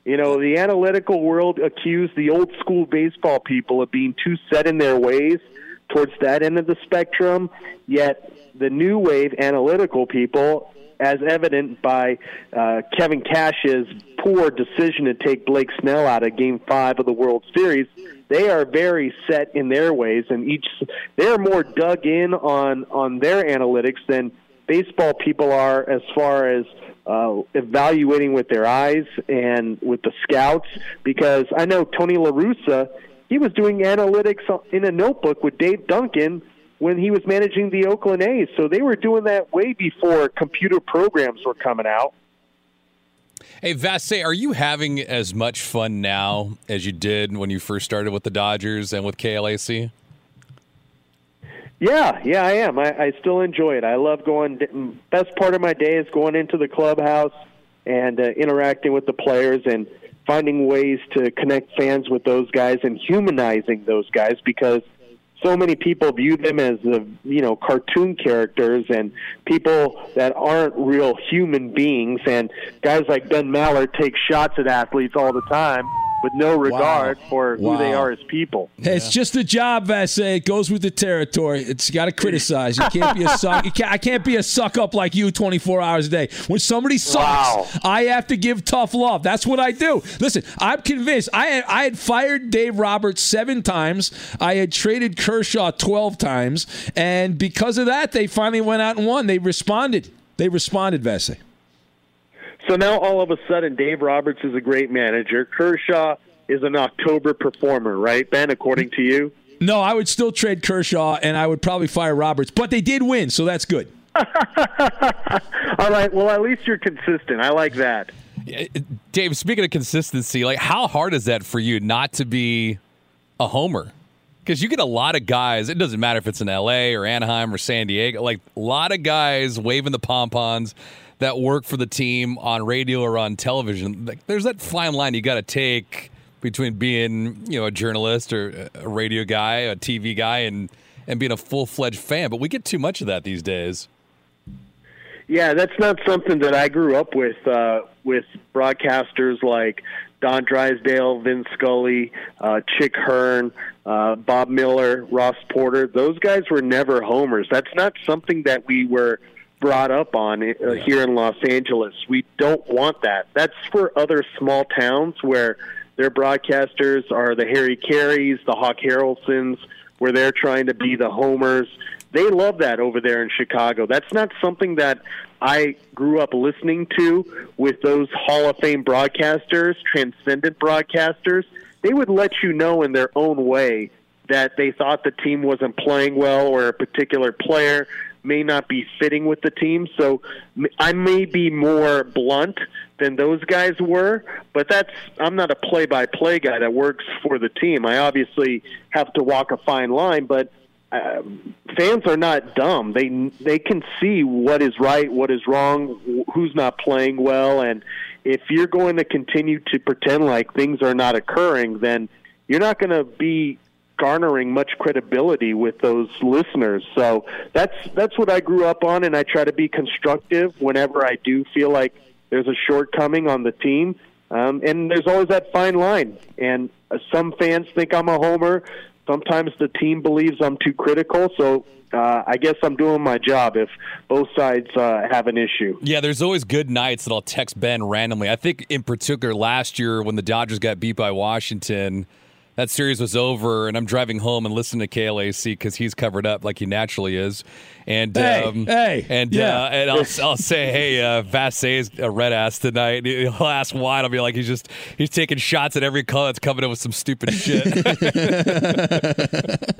O: You know, the analytical world accused the old school baseball people of being too set in their ways towards that end of the spectrum, yet the new wave analytical people, as evident by uh, Kevin Cash's poor decision to take Blake Snell out of Game Five of the World Series, they are very set in their ways, and each they're more dug in on on their analytics than baseball people are as far as uh, evaluating with their eyes and with the scouts. Because I know Tony La Russa, he was doing analytics in a notebook with Dave Duncan when he was managing the Oakland A's. So they were doing that way before computer programs were coming out.
N: Hey, Vassegh, are you having as much fun now as you did when you first started with the Dodgers and with KLAC?
O: Yeah, yeah, I am. I, I still enjoy it. I love going. Best part of my day is going into the clubhouse and uh, interacting with the players and finding ways to connect fans with those guys and humanizing those guys because so many people view them as the you know cartoon characters and people that aren't real human beings. And guys like Ben Maller take shots at athletes all the time with no regard for who they are as people.
B: Hey, it's just a job, Vassegh. It goes with the territory. It's got to criticize. You can't be a suck. You can't, I can't be a suck up like you 24 hours a day. When somebody sucks, I have to give tough love. That's what I do. Listen, I'm convinced. I had, I had fired Dave Roberts seven times. I had traded Kershaw 12 times, and because of that, they finally went out and won. They responded. They responded, Vassegh.
O: So now all of a sudden, Dave Roberts is a great manager. Kershaw is an October performer, right, Ben? According to you.
B: No, I would still trade Kershaw, and I would probably fire Roberts, but they did win, so that's good.
O: All right. Well, at least you're consistent. I like that.
N: Dave, speaking of consistency, like how hard is that for you not to be a homer? Because you get a lot of guys, it doesn't matter if it's in LA or Anaheim or San Diego, like a lot of guys waving the pom poms that work for the team on radio or on television. Like, there's that fine line you got to take between being, you know, a journalist or a radio guy, a TV guy, and and being a full fledged fan. But we get too much of that these days.
O: Yeah, that's not something that I grew up with. Uh, with broadcasters like Don Drysdale, Vin Scully, uh, Chick Hearn, uh, Bob Miller, Ross Porter. Those guys were never homers. That's not something that we were brought up on uh, here in Los Angeles. We don't want that. That's for other small towns where their broadcasters are the Harry Careys, the Hawk Harrelsons, where they're trying to be the homers. They love that over there in Chicago. That's not something that I grew up listening to with those Hall of Fame broadcasters, transcendent broadcasters. They would let you know in their own way that they thought the team wasn't playing well or a particular player may not be fitting with the team. So I may be more blunt than those guys were, but that's I'm not a play-by-play guy that works for the team. I obviously have to walk a fine line, but uh, fans are not dumb. They they can see what is right, what is wrong, who's not playing well, and if you're going to continue to pretend like things are not occurring, then you're not going to be garnering much credibility with those listeners. So that's that's what I grew up on, and I try to be constructive whenever I do feel like there's a shortcoming on the team. Um, and there's always that fine line. And uh, some fans think I'm a homer. Sometimes the team believes I'm too critical. So uh, I guess I'm doing my job if both sides uh, have an issue.
N: Yeah, there's always good nights that I'll text Ben randomly. I think in particular last year when the Dodgers got beat by Washington, that series was over, and I'm driving home and listening to KLAC because he's covered up like he naturally is. And
B: Hey,
N: um,
B: hey,
N: and
B: yeah.
N: uh, and I'll, I'll say, hey, uh, Vassegh is a red ass tonight. He'll ask why. and I'll be like, he's just he's taking shots at every call that's coming up with some stupid shit.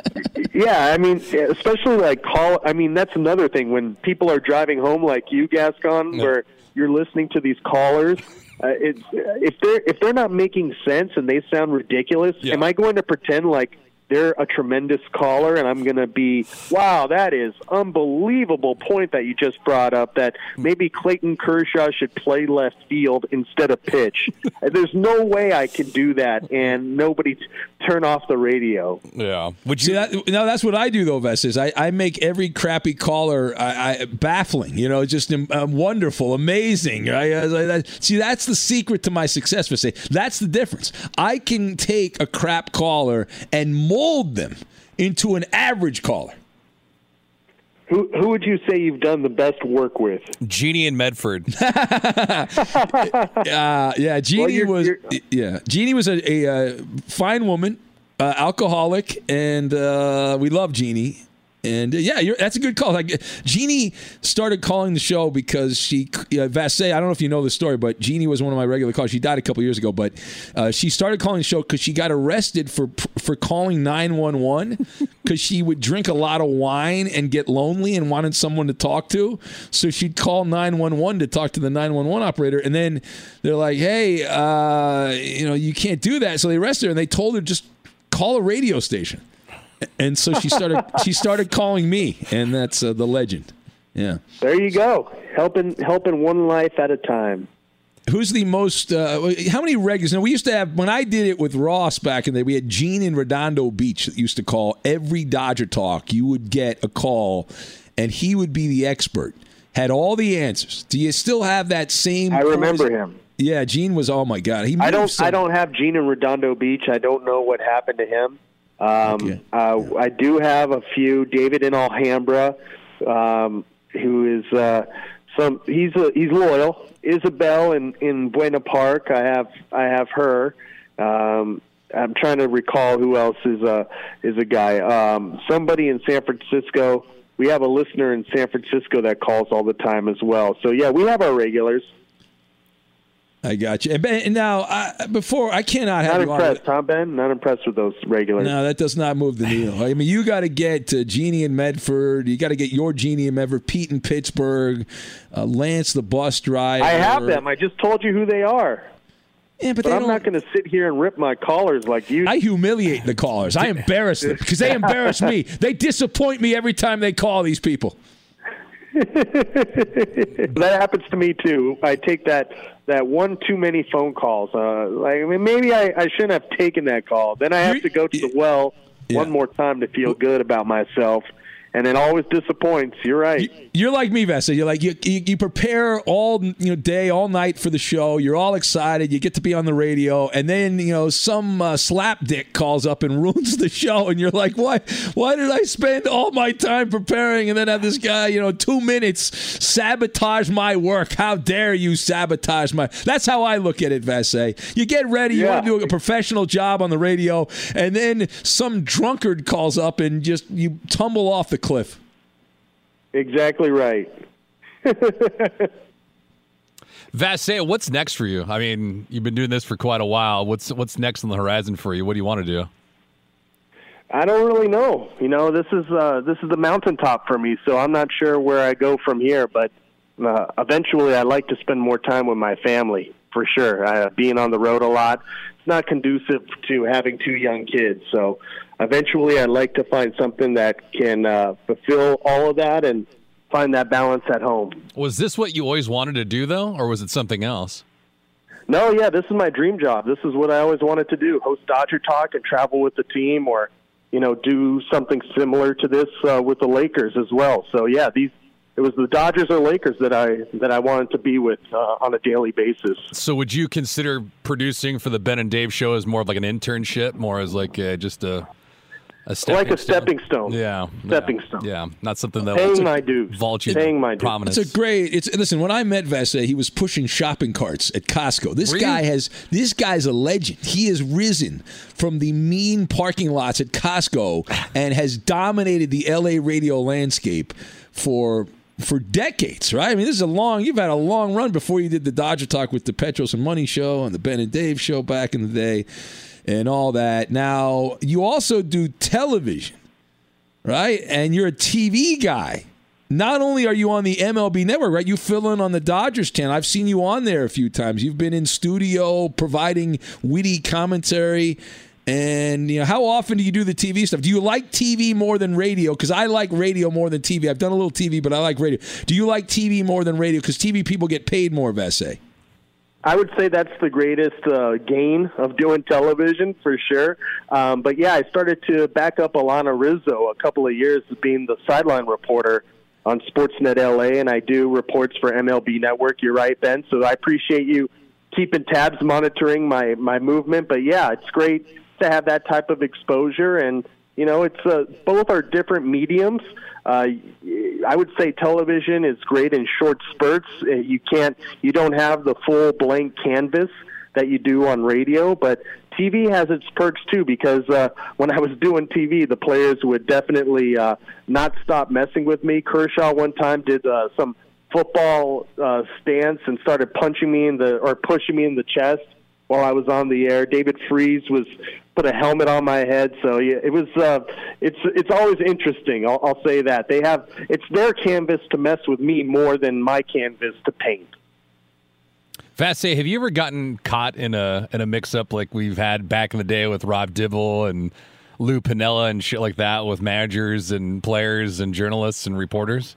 O: Yeah, I mean, especially like call. I mean, that's another thing when people are driving home, like you, Gascon, where you're listening to these callers. Uh, it's if they're if they're not making sense and they sound ridiculous. Am I going to pretend like they're a tremendous caller and I'm going to be, wow, that is unbelievable point that you just brought up. That maybe Clayton Kershaw should play left field instead of pitch. There's no way I can do that and nobody t- turn off the radio.
N: yeah.
B: Would you? See, that, no, that's what I do though, Vestas. I, I make every crappy caller I, I, baffling. You know, just um, um, wonderful, amazing. I, see, that's the secret to my success. Vestas. That's the difference. I can take a crap caller and mold them into an average caller.
O: Who who would you say you've done the best work with?
N: Jeannie and Medford.
B: Uh, yeah, Jeannie was yeah, Jeannie was a, a, uh fine woman, uh, alcoholic, and uh, we love Jeannie. And uh, yeah, that's a good call. Like Jeannie started calling the show because she uh, Vassegh. I don't know if you know the story, but Jeannie was one of my regular callers. She died a couple years ago, but uh, she started calling the show because she got arrested for for calling nine one one because she would drink a lot of wine and get lonely and wanted someone to talk to. So she'd call nine one one to talk to the nine one one operator, and then they're like, "Hey, uh, you know, you can't do that." So they arrested her and they told her just call a radio station. And so she started she started calling me, and that's uh, the legend. Yeah.
O: There you go, helping helping one life at a time.
B: Who's the most? Uh, how many regulars? Now we used to have when I did it with Ross back in the day. We had Gene in Redondo Beach that used to call every Dodger talk. You would get a call, and he would be the expert. Had all the answers. Do you still have that same?
O: I remember him.
B: Yeah, Gene was. Oh my God, he.
O: I don't. I don't have Gene in Redondo Beach. I don't know what happened to him. Um, uh, I do have a few. David in Alhambra, um, who is uh, some. He's a, he's loyal. Isabel in in Buena Park. I have I have her. Um, I'm trying to recall who else is a is a guy. Um, somebody in San Francisco. We have a listener in San Francisco that calls all the time as well. So yeah, we have our regulars.
B: I got you. And, now, I, before I cannot have
O: Not
B: you on-
O: impressed, huh, Ben? Not impressed with those regulars.
B: No, that does not move the needle. I mean, you got to get uh, Jeannie in Medford. You got to get your Jeannie in Medford. Pete in Pittsburgh. Uh, Lance the bus driver.
O: I have them. I just told you who they are.
B: Yeah, but,
O: but I'm not going to sit here and rip my callers like you.
B: I humiliate the callers. I embarrass them because they embarrass me. They disappoint me every time they call these people.
O: that happens to me too. I take that that one too many phone calls. Uh, like I mean, maybe I, I shouldn't have taken that call. Then I have to go to the well one more time to feel good about myself. And it always disappoints. You're right.
B: You're like me, Vassegh. You're like you, you, you prepare all you know day, all night for the show. You're all excited. You get to be on the radio, and then you know some uh, slapdick calls up and ruins the show, and you're like, why? Why did I spend all my time preparing and then have this guy, you know, two minutes sabotage my work? How dare you sabotage my? That's how I look at it, Vassegh. You get ready. You
O: Yeah.
B: want to do a professional job on the radio, and then some drunkard calls up and just you tumble off the cliff.
O: Exactly right.
N: Vassegh, what's next for you? I mean, you've been doing this for quite a while. What's what's next on the horizon for you? What do you want to do?
O: I don't really know. You know, this is uh, this is the mountaintop for me, so I'm not sure where I go from here. But uh, eventually, I'd like to spend more time with my family for sure. Uh, being on the road a lot, it's not conducive to having two young kids. So eventually, I'd like to find something that can uh, fulfill all of that and find that balance at home.
N: Was this what you always wanted to do, though, or was it something else?
O: No, yeah, this is my dream job. This is what I always wanted to do: host Dodger Talk and travel with the team, or you know, do something similar to this uh, with the Lakers as well. So yeah, these it was the Dodgers or Lakers that I that I wanted to be with uh, on a daily basis.
N: So, would you consider producing for the Ben and Dave show as more of like an internship, more as like uh, just a a stepping
O: like a
N: stone?
O: stepping stone.
N: Yeah,
O: Stepping
N: yeah,
O: stone.
N: Yeah, not something that
O: Paying
N: will
O: my dues.
N: vault you
O: Paying
N: to
O: my dues.
N: prominence.
B: It's a great. It's listen. When I met Vassegh, he was pushing shopping carts at Costco. This
N: Were you?
B: guy has. This guy's a legend. He has risen from the mean parking lots at Costco and has dominated the LA radio landscape for for decades. Right? I mean, this is a long. You've had a long run before you did the Dodger Talk with the Petros and Money show and the Ben and Dave show back in the day, and all that. Now you also do television right? And you're a TV guy. Not only are you on the MLB network, right? You fill in on the Dodgers channel. I've seen you on there a few times. You've been in studio providing witty commentary. And you know, how often do you do the TV stuff? Do you like TV more than radio? Because I like radio more than TV. I've done a little TV, but I like radio. Do you like TV more than radio? Because TV people get paid more, Vassegh.
O: I would say that's the greatest uh, gain of doing television for sure. Um, but yeah, I started to back up Alana Rizzo a couple of years as being the sideline reporter on Sportsnet LA, and I do reports for MLB Network. You're right, Ben. So I appreciate you keeping tabs, monitoring my my movement. But yeah, it's great to have that type of exposure, and you know, it's uh, both are different mediums. Uh, I would say television is great in short spurts. Uh, You can't, you don't have the full blank canvas that you do on radio, but TV has its perks too because uh, when I was doing TV, the players would definitely uh, not stop messing with me. Kershaw one time did uh, some football uh, stance and started punching me in the or pushing me in the chest while I was on the air. David Freese was put a helmet on my head, so yeah, it was. Uh, it's it's always interesting. I'll, I'll say that they have it's their canvas to mess with me more than my canvas to paint.
N: Vassegh, have you ever gotten caught in a in a mix up like we've had back in the day with Rob Dibble and Lou Piniella and shit like that with managers and players and journalists and reporters?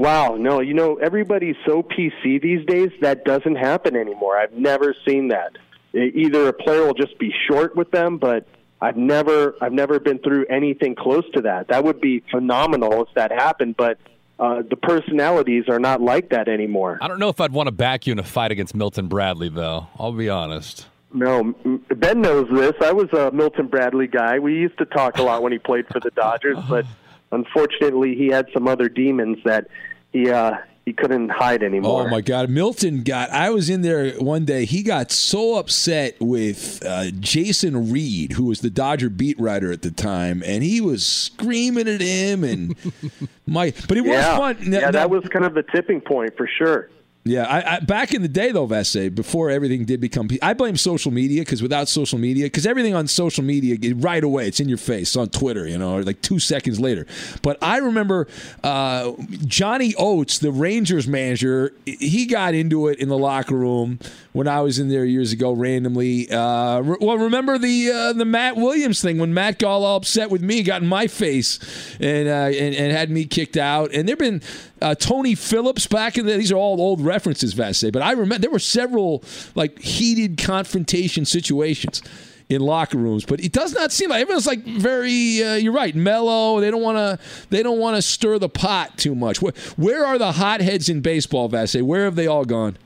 O: Wow, no, you know everybody's so PC these days that doesn't happen anymore. I've never seen that. Either a player will just be short with them, but I've never I've never been through anything close to that. That would be phenomenal if that happened, but uh, the personalities are not like that anymore.
N: I don't know if I'd want to back you in a fight against Milton Bradley, though. I'll be honest.
O: No, Ben knows this. I was a Milton Bradley guy. We used to talk a lot when he played for the Dodgers, but unfortunately, he had some other demons that he uh, he couldn't hide anymore.
B: Oh my God, Milton got. I was in there one day. He got so upset with uh, Jason Reid, who was the Dodger beat writer at the time, and he was screaming at him. And my, but it was fun. Now-
O: yeah,
B: now-
O: that was kind of the tipping point for sure.
B: Yeah, I, I, back in the day though, Vassegh, before everything did become, I blame social media because without social media, because everything on social media right away, it's in your face on Twitter, you know, like two seconds later. But I remember uh, Johnny Oates, the Rangers manager, he got into it in the locker room when I was in there years ago randomly. Uh, re- well, remember the uh, the Matt Williams thing when Matt got all upset with me, got in my face, and uh, and, and had me kicked out. And there've been uh, Tony Phillips back in the. These are all old references, Vassegh, but I remember there were several like heated confrontation situations in locker rooms, but it does not seem like everyone's like very. Uh, you're right, mellow. They don't want to. They don't want to stir the pot too much. Where, where are the hotheads in baseball, Vassegh? Where have they all gone?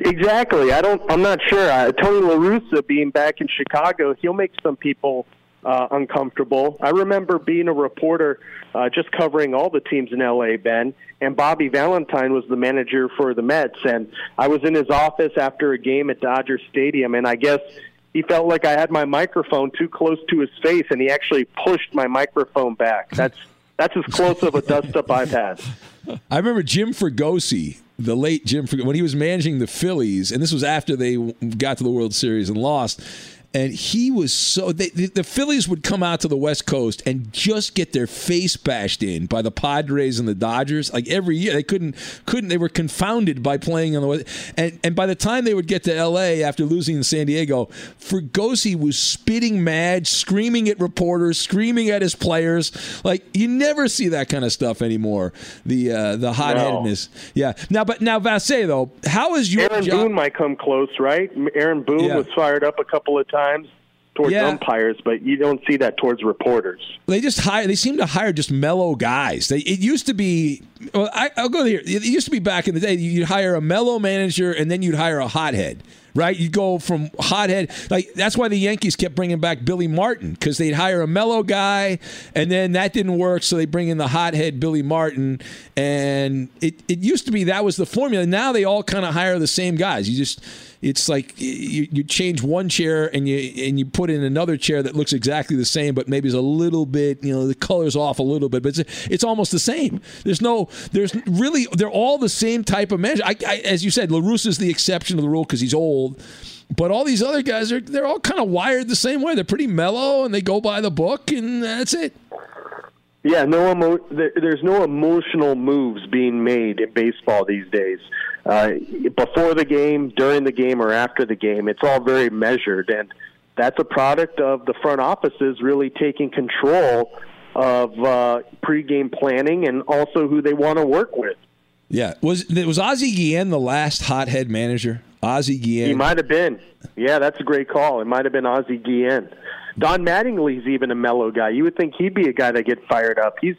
O: Exactly. I don't. I'm not sure. Uh, Tony La Russa being back in Chicago, he'll make some people uh, uncomfortable. I remember being a reporter uh, just covering all the teams in LA, Ben, and Bobby Valentine was the manager for the Mets, and I was in his office after a game at Dodger Stadium, and I guess he felt like I had my microphone too close to his face, and he actually pushed my microphone back. That's that's as close of a dust up I've had.
B: I remember Jim Fregosi, the late Jim when he was managing the Phillies, and this was after they got to the World Series and lost and he was so they, the, the Phillies would come out to the West Coast and just get their face bashed in by the Padres and the Dodgers like every year they couldn't couldn't they were confounded by playing on the West and and by the time they would get to L.A. after losing in San Diego, Fregosi was spitting mad, screaming at reporters, screaming at his players. Like you never see that kind of stuff anymore. The uh, the hot headedness, no. yeah. Now, but now Vassegh though, how is your
O: Aaron
B: job?
O: Boone might come close, right? Aaron Boone yeah. was fired up a couple of times times towards yeah. umpires, but you don't see that towards reporters.
B: They just hire. They seem to hire just mellow guys. They, it used to be. Well, I, will go here. It used to be back in the day. You'd hire a mellow manager, and then you'd hire a hothead right? You go from hothead like that's why the Yankees kept bringing back Billy Martin because they'd hire a mellow guy, and then that didn't work, so they bring in the hothead Billy Martin, and it it used to be that was the formula. Now they all kind of hire the same guys. You just it's like you, you change one chair and you and you put in another chair that looks exactly the same, but maybe is a little bit you know the color's off a little bit, but it's, it's almost the same. There's no there's really they're all the same type of manager. I, I, as you said, La Russa is the exception to the rule because he's old. But all these other guys are they're all kind of wired the same way. They're pretty mellow and they go by the book and that's it.
O: Yeah, no emo- there's no emotional moves being made in baseball these days. Uh, before the game, during the game, or after the game, it's all very measured, and that's a product of the front offices really taking control of uh, pregame planning and also who they want to work with.
B: Yeah, was was Ozzie Guillen the last hothead manager? Ozzie Guillen.
O: He might have been. Yeah, that's a great call. It might have been Ozzie Guillen. Don Mattingly's even a mellow guy. You would think he'd be a guy that get fired up. He's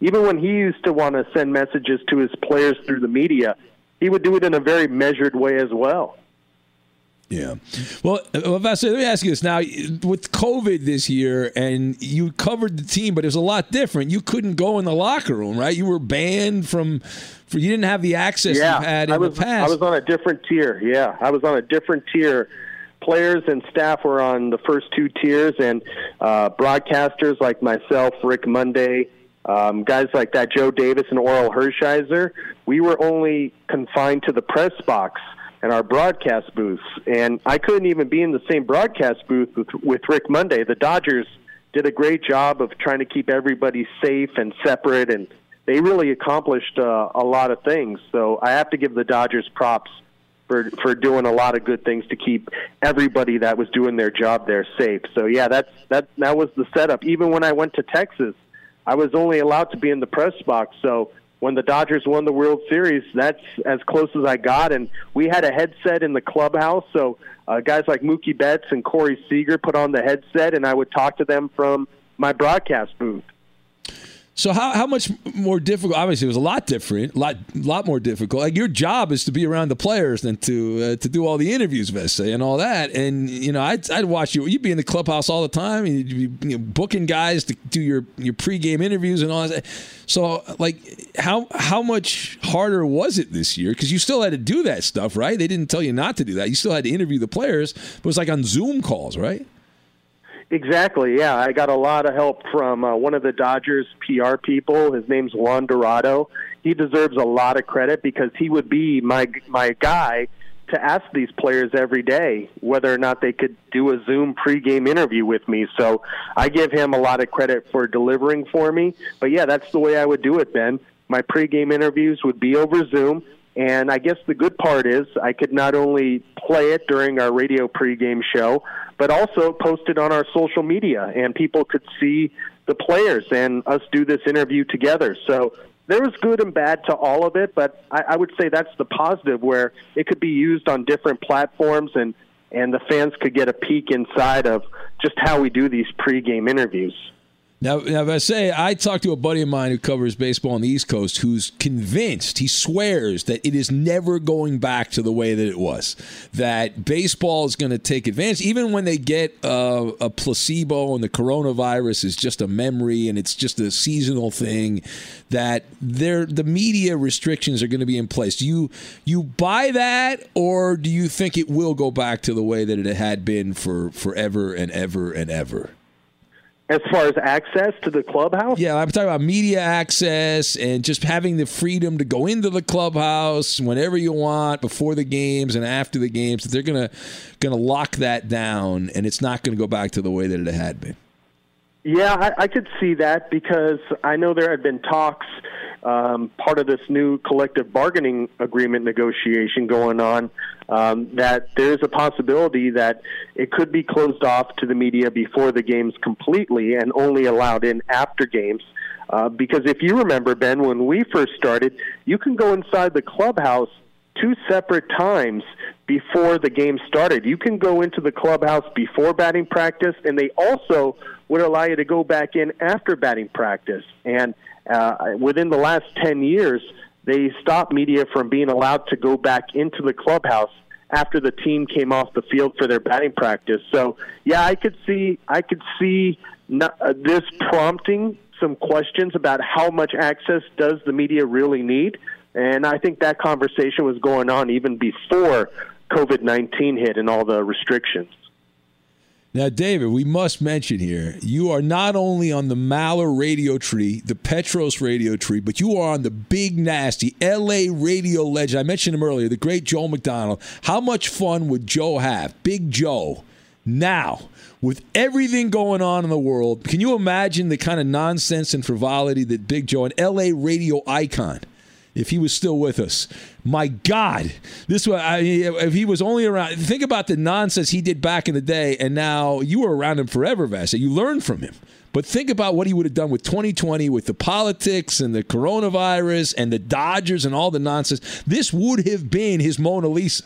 O: even when he used to want to send messages to his players through the media, he would do it in a very measured way as well.
B: Yeah. Well, Vassegh, let me ask you this now. With COVID this year, and you covered the team, but it was a lot different. You couldn't go in the locker room, right? You were banned from. For, you didn't have the access
O: yeah,
B: you had in
O: I was,
B: the past.
O: I was on a different tier. Yeah, I was on a different tier players and staff were on the first two tiers, and uh, broadcasters like myself, Rick Monday, um, guys like that, Joe Davis and Orel Hershiser, we were only confined to the press box and our broadcast booths. And I couldn't even be in the same broadcast booth with, with Rick Monday. The Dodgers did a great job of trying to keep everybody safe and separate, and they really accomplished uh, a lot of things. So I have to give the Dodgers props for for doing a lot of good things to keep everybody that was doing their job there safe. So yeah, that's that that was the setup. Even when I went to Texas, I was only allowed to be in the press box. So when the Dodgers won the World Series, that's as close as I got. And we had a headset in the clubhouse, so uh, guys like Mookie Betts and Corey Seager put on the headset, and I would talk to them from my broadcast booth.
B: So how, how much more difficult? Obviously, it was a lot different, lot lot more difficult. Like your job is to be around the players than to uh, to do all the interviews, Vesta, and all that. And you know, I'd, I'd watch you. You'd be in the clubhouse all the time, and you'd be you know, booking guys to do your your pregame interviews and all that. So, like, how how much harder was it this year? Because you still had to do that stuff, right? They didn't tell you not to do that. You still had to interview the players, but it was like on Zoom calls, right?
O: Exactly. Yeah, I got a lot of help from uh, one of the Dodgers PR people. His name's Juan Dorado. He deserves a lot of credit because he would be my my guy to ask these players every day whether or not they could do a Zoom pregame interview with me. So I give him a lot of credit for delivering for me. But yeah, that's the way I would do it, Ben. My pregame interviews would be over Zoom. And I guess the good part is I could not only play it during our radio pregame show, but also posted on our social media, and people could see the players and us do this interview together. So there was good and bad to all of it, but I, I would say that's the positive where it could be used on different platforms and and the fans could get a peek inside of just how we do these pregame interviews.
B: Now, now, if I say I talked to a buddy of mine who covers baseball on the East Coast, who's convinced, he swears that it is never going back to the way that it was. That baseball is going to take advantage, even when they get a placebo and the coronavirus is just a memory and it's just a seasonal thing. That there, the media restrictions are going to be in place. Do you you buy that, or do you think it will go back to the way that it had been for forever and ever and ever?
O: As far as access to the clubhouse?
B: Yeah, I'm talking about media access and just having the freedom to go into the clubhouse whenever you want, before the games and after the games. That they're gonna gonna lock that down, and it's not going to go back to the way that it had been.
O: Yeah, I, I could see that because I know there had been talks, um, part of this new collective bargaining agreement negotiation going on, um, that there's a possibility that it could be closed off to the media before the games completely and only allowed in after games. Uh, because if you remember, Ben, when we first started, you can go inside the clubhouse two separate times before the game started. You can go into the clubhouse before batting practice, and they also would allow you to go back in after batting practice. And uh, within the last 10 years, they stopped media from being allowed to go back into the clubhouse after the team came off the field for their batting practice. So, yeah, I could see I could see not, uh, this prompting some questions about how much access does the media really need. And I think that conversation was going on even before COVID 19 hit and all the restrictions.
B: Now, David, we must mention here you are not only on the Maller radio tree, the Petros radio tree, but you are on the big, nasty LA radio legend. I mentioned him earlier, the great Joe McDonnell. How much fun would Joe have? Big Joe. Now, with everything going on in the world, can you imagine the kind of nonsense and frivolity that Big Joe, an LA radio icon, if he was still with us. My God, this was if he was only around. Think about the nonsense he did back in the day, and now you were around him forever, Vassegh. You learned from him. But think about what he would have done with 2020, with the politics and the coronavirus and the Dodgers and all the nonsense. This would have been his Mona Lisa.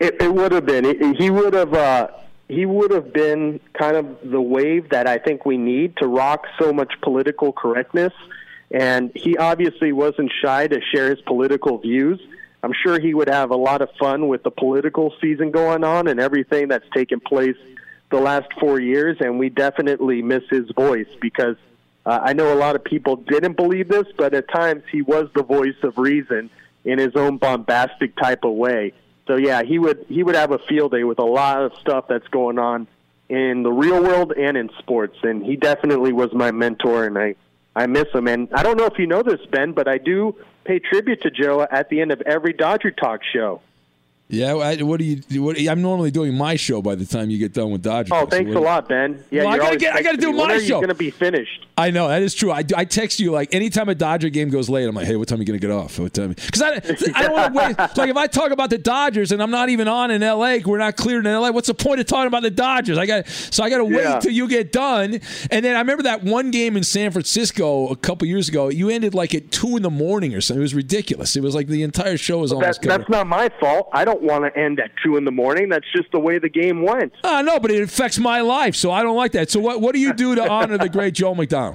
O: It, it would have been. He would have. Uh, he would have been kind of the wave that I think we need to rock so much political correctness and he obviously wasn't shy to share his political views. I'm sure he would have a lot of fun with the political season going on and everything that's taken place the last four years. And we definitely miss his voice because uh, I know a lot of people didn't believe this, but at times he was the voice of reason in his own bombastic type of way. So yeah, he would he would have a field day with a lot of stuff that's going on in the real world and in sports. And he definitely was my mentor, and I I miss him. And I don't know if you know this, Ben, but I do pay tribute to Joe at the end of every Dodger Talk show.
B: Yeah, I, what do you? What, I'm normally doing my show by the time you get done with Dodgers.
O: Oh, thanks
B: so
O: a lot, Ben. Yeah,
B: well, I gotta get. I gotta do my show.
O: Going to be finished.
B: I know that is true. I, I text you like anytime a Dodger game goes late. I'm like, hey, what time are you gonna get off? What time? Because I, I don't want to wait. like if I talk about the Dodgers and I'm not even on in L.A., we're not cleared in L.A. What's the point of talking about the Dodgers? I got so I got to wait
O: Yeah.
B: till you get done. And then I remember that one game in San Francisco a couple years ago. You ended like at two in the morning or something. It was ridiculous. It was like the entire show was
O: That,
B: almost covered.
O: that's not my fault. I don't want to end at two in the morning. That's just the way the game went.
B: I know, but it affects my life, so I don't like that. So what what do you do to honor the great Joe McDonnell?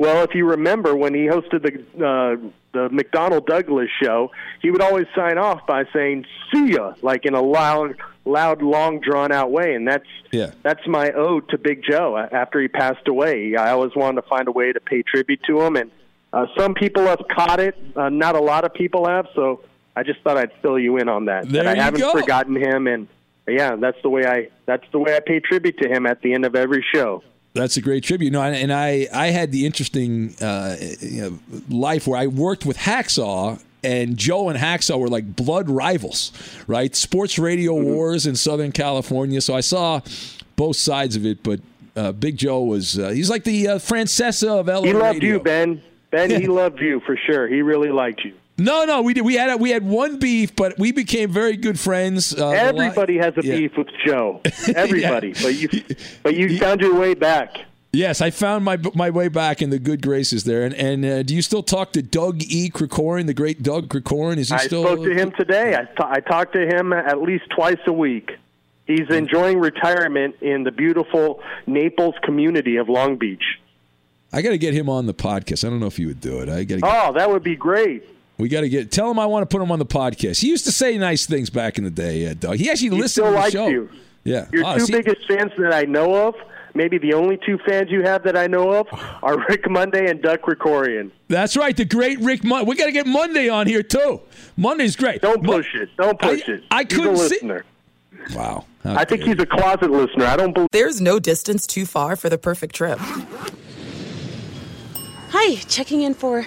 O: Well, if you remember when he hosted the uh, the McDonnell Douglas show, he would always sign off by saying "See ya," like in a loud, loud, long, drawn out way, and that's
B: Yeah.
O: that's my ode to Big Joe. After he passed away, I always wanted to find a way to pay tribute to him, and uh, some people have caught it. Uh, not a lot of people have, so I just thought I'd fill you in on that.
B: There
O: that I haven't
B: go.
O: forgotten him, and yeah, that's the way I that's the way I pay tribute to him at the end of every show.
B: That's a great tribute. No, and I I had the interesting uh, you know, life where I worked with Hacksaw. And Joe and Hacksaw were like blood rivals, right? Sports radio
O: Mm-hmm.
B: wars in Southern California. So I saw both sides of it. But uh, Big Joe was, uh, he's like the uh, Francesa of LA
O: He loved
B: radio.
O: you, Ben. Ben, he loved you for sure. He really liked you.
B: No, no, we did. We had we had one beef, but we became very good friends. Uh,
O: Everybody has a
B: yeah.
O: beef with Joe. Everybody, but you, but you found your way back.
P: Yes, I found my my way back in the good graces there. And and uh, do you still talk to Doug E. Krikorian, the great Doug Krikorian? Is he
O: I
P: still?
O: spoke to him today. I, t- I talked to him at least twice a week. He's enjoying retirement in the beautiful Naples community of Long Beach.
P: I got to get him on the podcast. I don't know if you would do it. I got to.
O: Oh, that would be great.
P: We got to get. Tell him I want to put him on the podcast. He used to say nice things back in the day, uh, Doug. He actually
O: He
P: listened
O: still
P: to the
O: likes
P: show.
O: you.
P: Yeah.
O: Your
P: Oh,
O: two
P: see-
O: biggest fans that I know of, maybe the only two fans you have that I know of, are Rick Monday and Doug Krikorian.
P: That's right, the great Rick. Monday. we got to get Monday on here too. Monday's great.
O: Don't push it. Don't push
P: I-
O: it.
P: I
O: He's
P: couldn't
O: a
P: see-
O: listener.
P: Wow.
O: I think he's a closet listener. I don't believe.
D: There's no distance too far for the perfect trip
E: Hi, checking in for.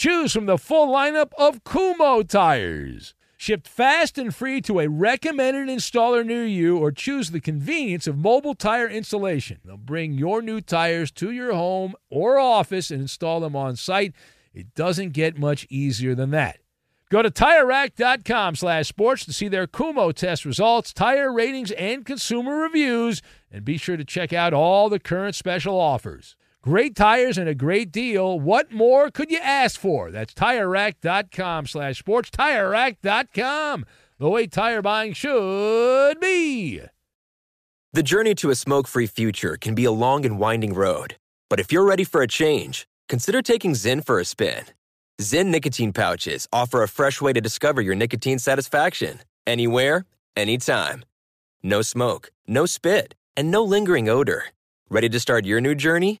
B: Choose from the full lineup of Kumho tires. Shipped fast and free to a recommended installer near you, or choose the convenience of mobile tire installation. They'll bring your new tires to your home or office and install them on site. It doesn't get much easier than that. Go to TireRack.com slash sports to see their Kumho test results, tire ratings, and consumer reviews, and be sure to check out all the current special offers. Great tires and a great deal. What more could you ask for? That's TireRack.com slash sports. TireRack.com, the way tire buying should be.
A: The journey to a smoke free future can be a long and winding road. But if you're ready for a change, consider taking Zyn for a spin. Zyn nicotine pouches offer a fresh way to discover your nicotine satisfaction anywhere, anytime. No smoke, no spit, and no lingering odor. Ready to start your new journey?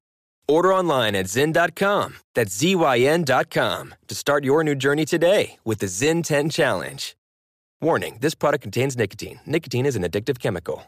A: Order online at Zyn.com, that's Z-Y-N.com, to start your new journey today with the Zyn 10 Challenge. Warning this product contains nicotine. Nicotine is an addictive chemical.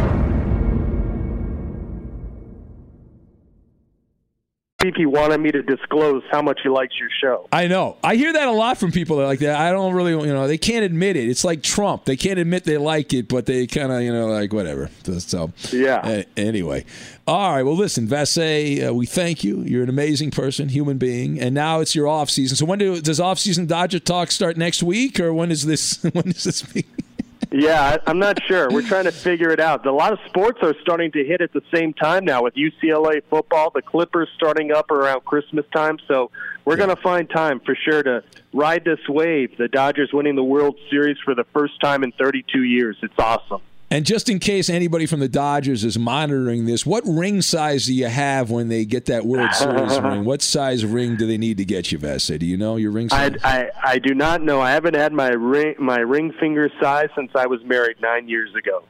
O: If he wanted me to disclose how much he likes your show.
B: I know. I hear that a lot from people that like that. I don't really, you know, they can't admit it. It's like Trump. They can't admit they like it, but they kind of, you know, like whatever. So,
O: yeah.
B: Anyway. All right. Well, listen, Vassegh, uh, we thank you. You're an amazing person, human being. And now it's your off season. So when do, does off season Dodger talk start next week or when is this, when is this?
O: Yeah, I, I'm not sure. We're trying to figure it out. A lot of sports are starting to hit at the same time now with UCLA football, the Clippers starting up around Christmas time. So we're going to find time for sure to ride this wave. The Dodgers winning the World Series for the first time in 32 years. It's awesome.
B: And just in case anybody from the Dodgers is monitoring this, what ring size do you have when they get that World Series ring? What size ring do they need to get you, Vassegh? Do you know your ring size?
O: I, I I do not know. I haven't had my ring my ring finger size since I was married nine years ago.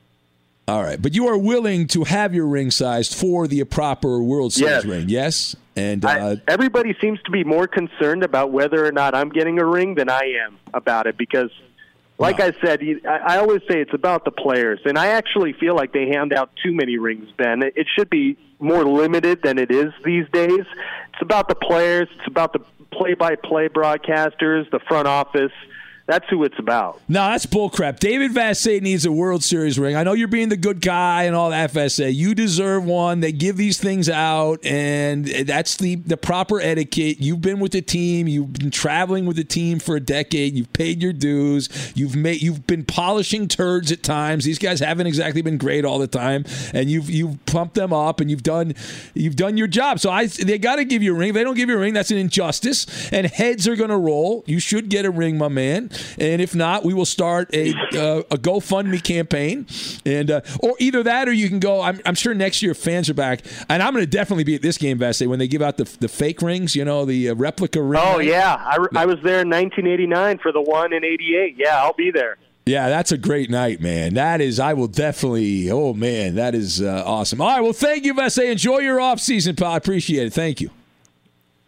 B: All right, but you are willing to have your ring sized for the proper World Series
O: Yes.
B: ring, yes? And uh,
O: I, everybody seems to be more concerned about whether or not I'm getting a ring than I am about it because, like I said, I, always say it's about the players, and I actually feel like they hand out too many rings, Ben. It, it should be more limited than it is these days. It's about the players. It's about the play-by-play broadcasters, the front office. That's who it's about.
B: No, that's bullcrap. David Vassegh needs a World Series ring. I know you're being the good guy and all that, Vassegh. You deserve one. They give these things out, and that's the, the proper etiquette. You've been with the team. You've been traveling with the team for a decade. You've paid your dues. You've made. You've been polishing turds at times. These guys haven't exactly been great all the time, and you've you've pumped them up, and you've done you've done your job. So I they got to give you a ring. If they don't give you a ring, that's an injustice, and heads are going to roll. You should get a ring, my man. And if not, we will start a uh, a GoFundMe campaign, and uh, or either that or you can go. I'm, I'm sure next year fans are back, and I'm going to definitely be at this game, Vassegh, when they give out the the fake rings. You know, the uh, replica ring.
O: Oh yeah, I, I was there in 1989 for the one in '88. Yeah, I'll be there.
B: Yeah, that's a great night, man. That is, I will definitely. Oh man, that is uh, awesome. All right, well, thank you, Vassegh. Enjoy your off season, pal. I appreciate it. Thank you.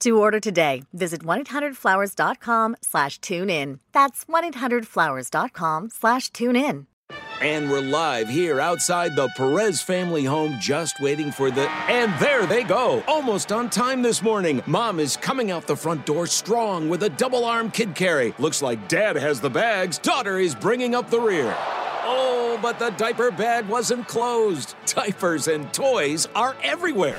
K: To order today, visit 1-800-Flowers.com slash tune in. That's 1-800-Flowers.com slash tune in.
Q: And we're live here outside the Perez family home, just waiting for the. And there they go! Almost on time this morning. Mom is coming out the front door strong with a double arm kid carry. Looks like dad has the bags. Daughter is bringing up the rear. Oh, but the diaper bag wasn't closed. Diapers and toys are everywhere.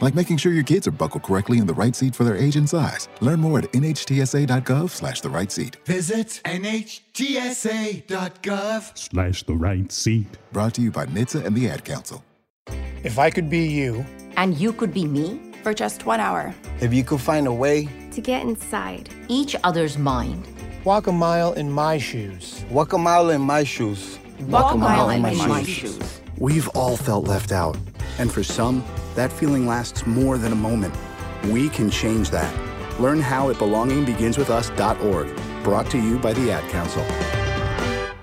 R: like making sure your kids are buckled correctly in the right seat for their age and size. Learn more at nhtsa.gov slash the right seat.
S: Visit NHTSA.gov.
R: Slash the right seat. Brought to you by NHTSA and the Ad Council.
T: If I could be you,
U: And you could be me for just one hour.
T: if you could find a way,
U: To get inside each other's mind.
T: walk a mile in my shoes. Walk a mile in my shoes.
U: Walk a mile in my shoes.
V: We've all felt left out. And for some, that feeling lasts more than a moment. We can change that. Learn how at belongingbeginswithus.org. Brought to you by the Ad Council.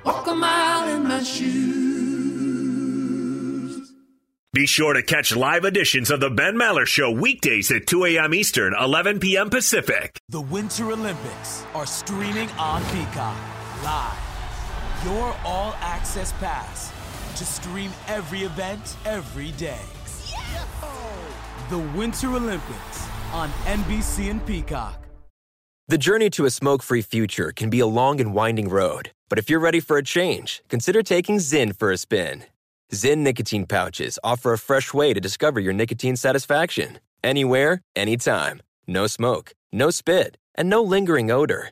S: Walk a mile in my shoes.
J: Be sure to catch live editions of The Ben Maller Show weekdays at 2 a.m. Eastern, 11 p.m. Pacific.
W: The Winter Olympics are streaming on Peacock live. Your all access pass to stream every event every day. The Winter Olympics on NBC and Peacock.
A: The journey to a smoke free future can be a long and winding road, but if you're ready for a change, consider taking Zyn for a spin. Zyn nicotine pouches offer a fresh way to discover your nicotine satisfaction anywhere, anytime. No smoke, no spit, and no lingering odor.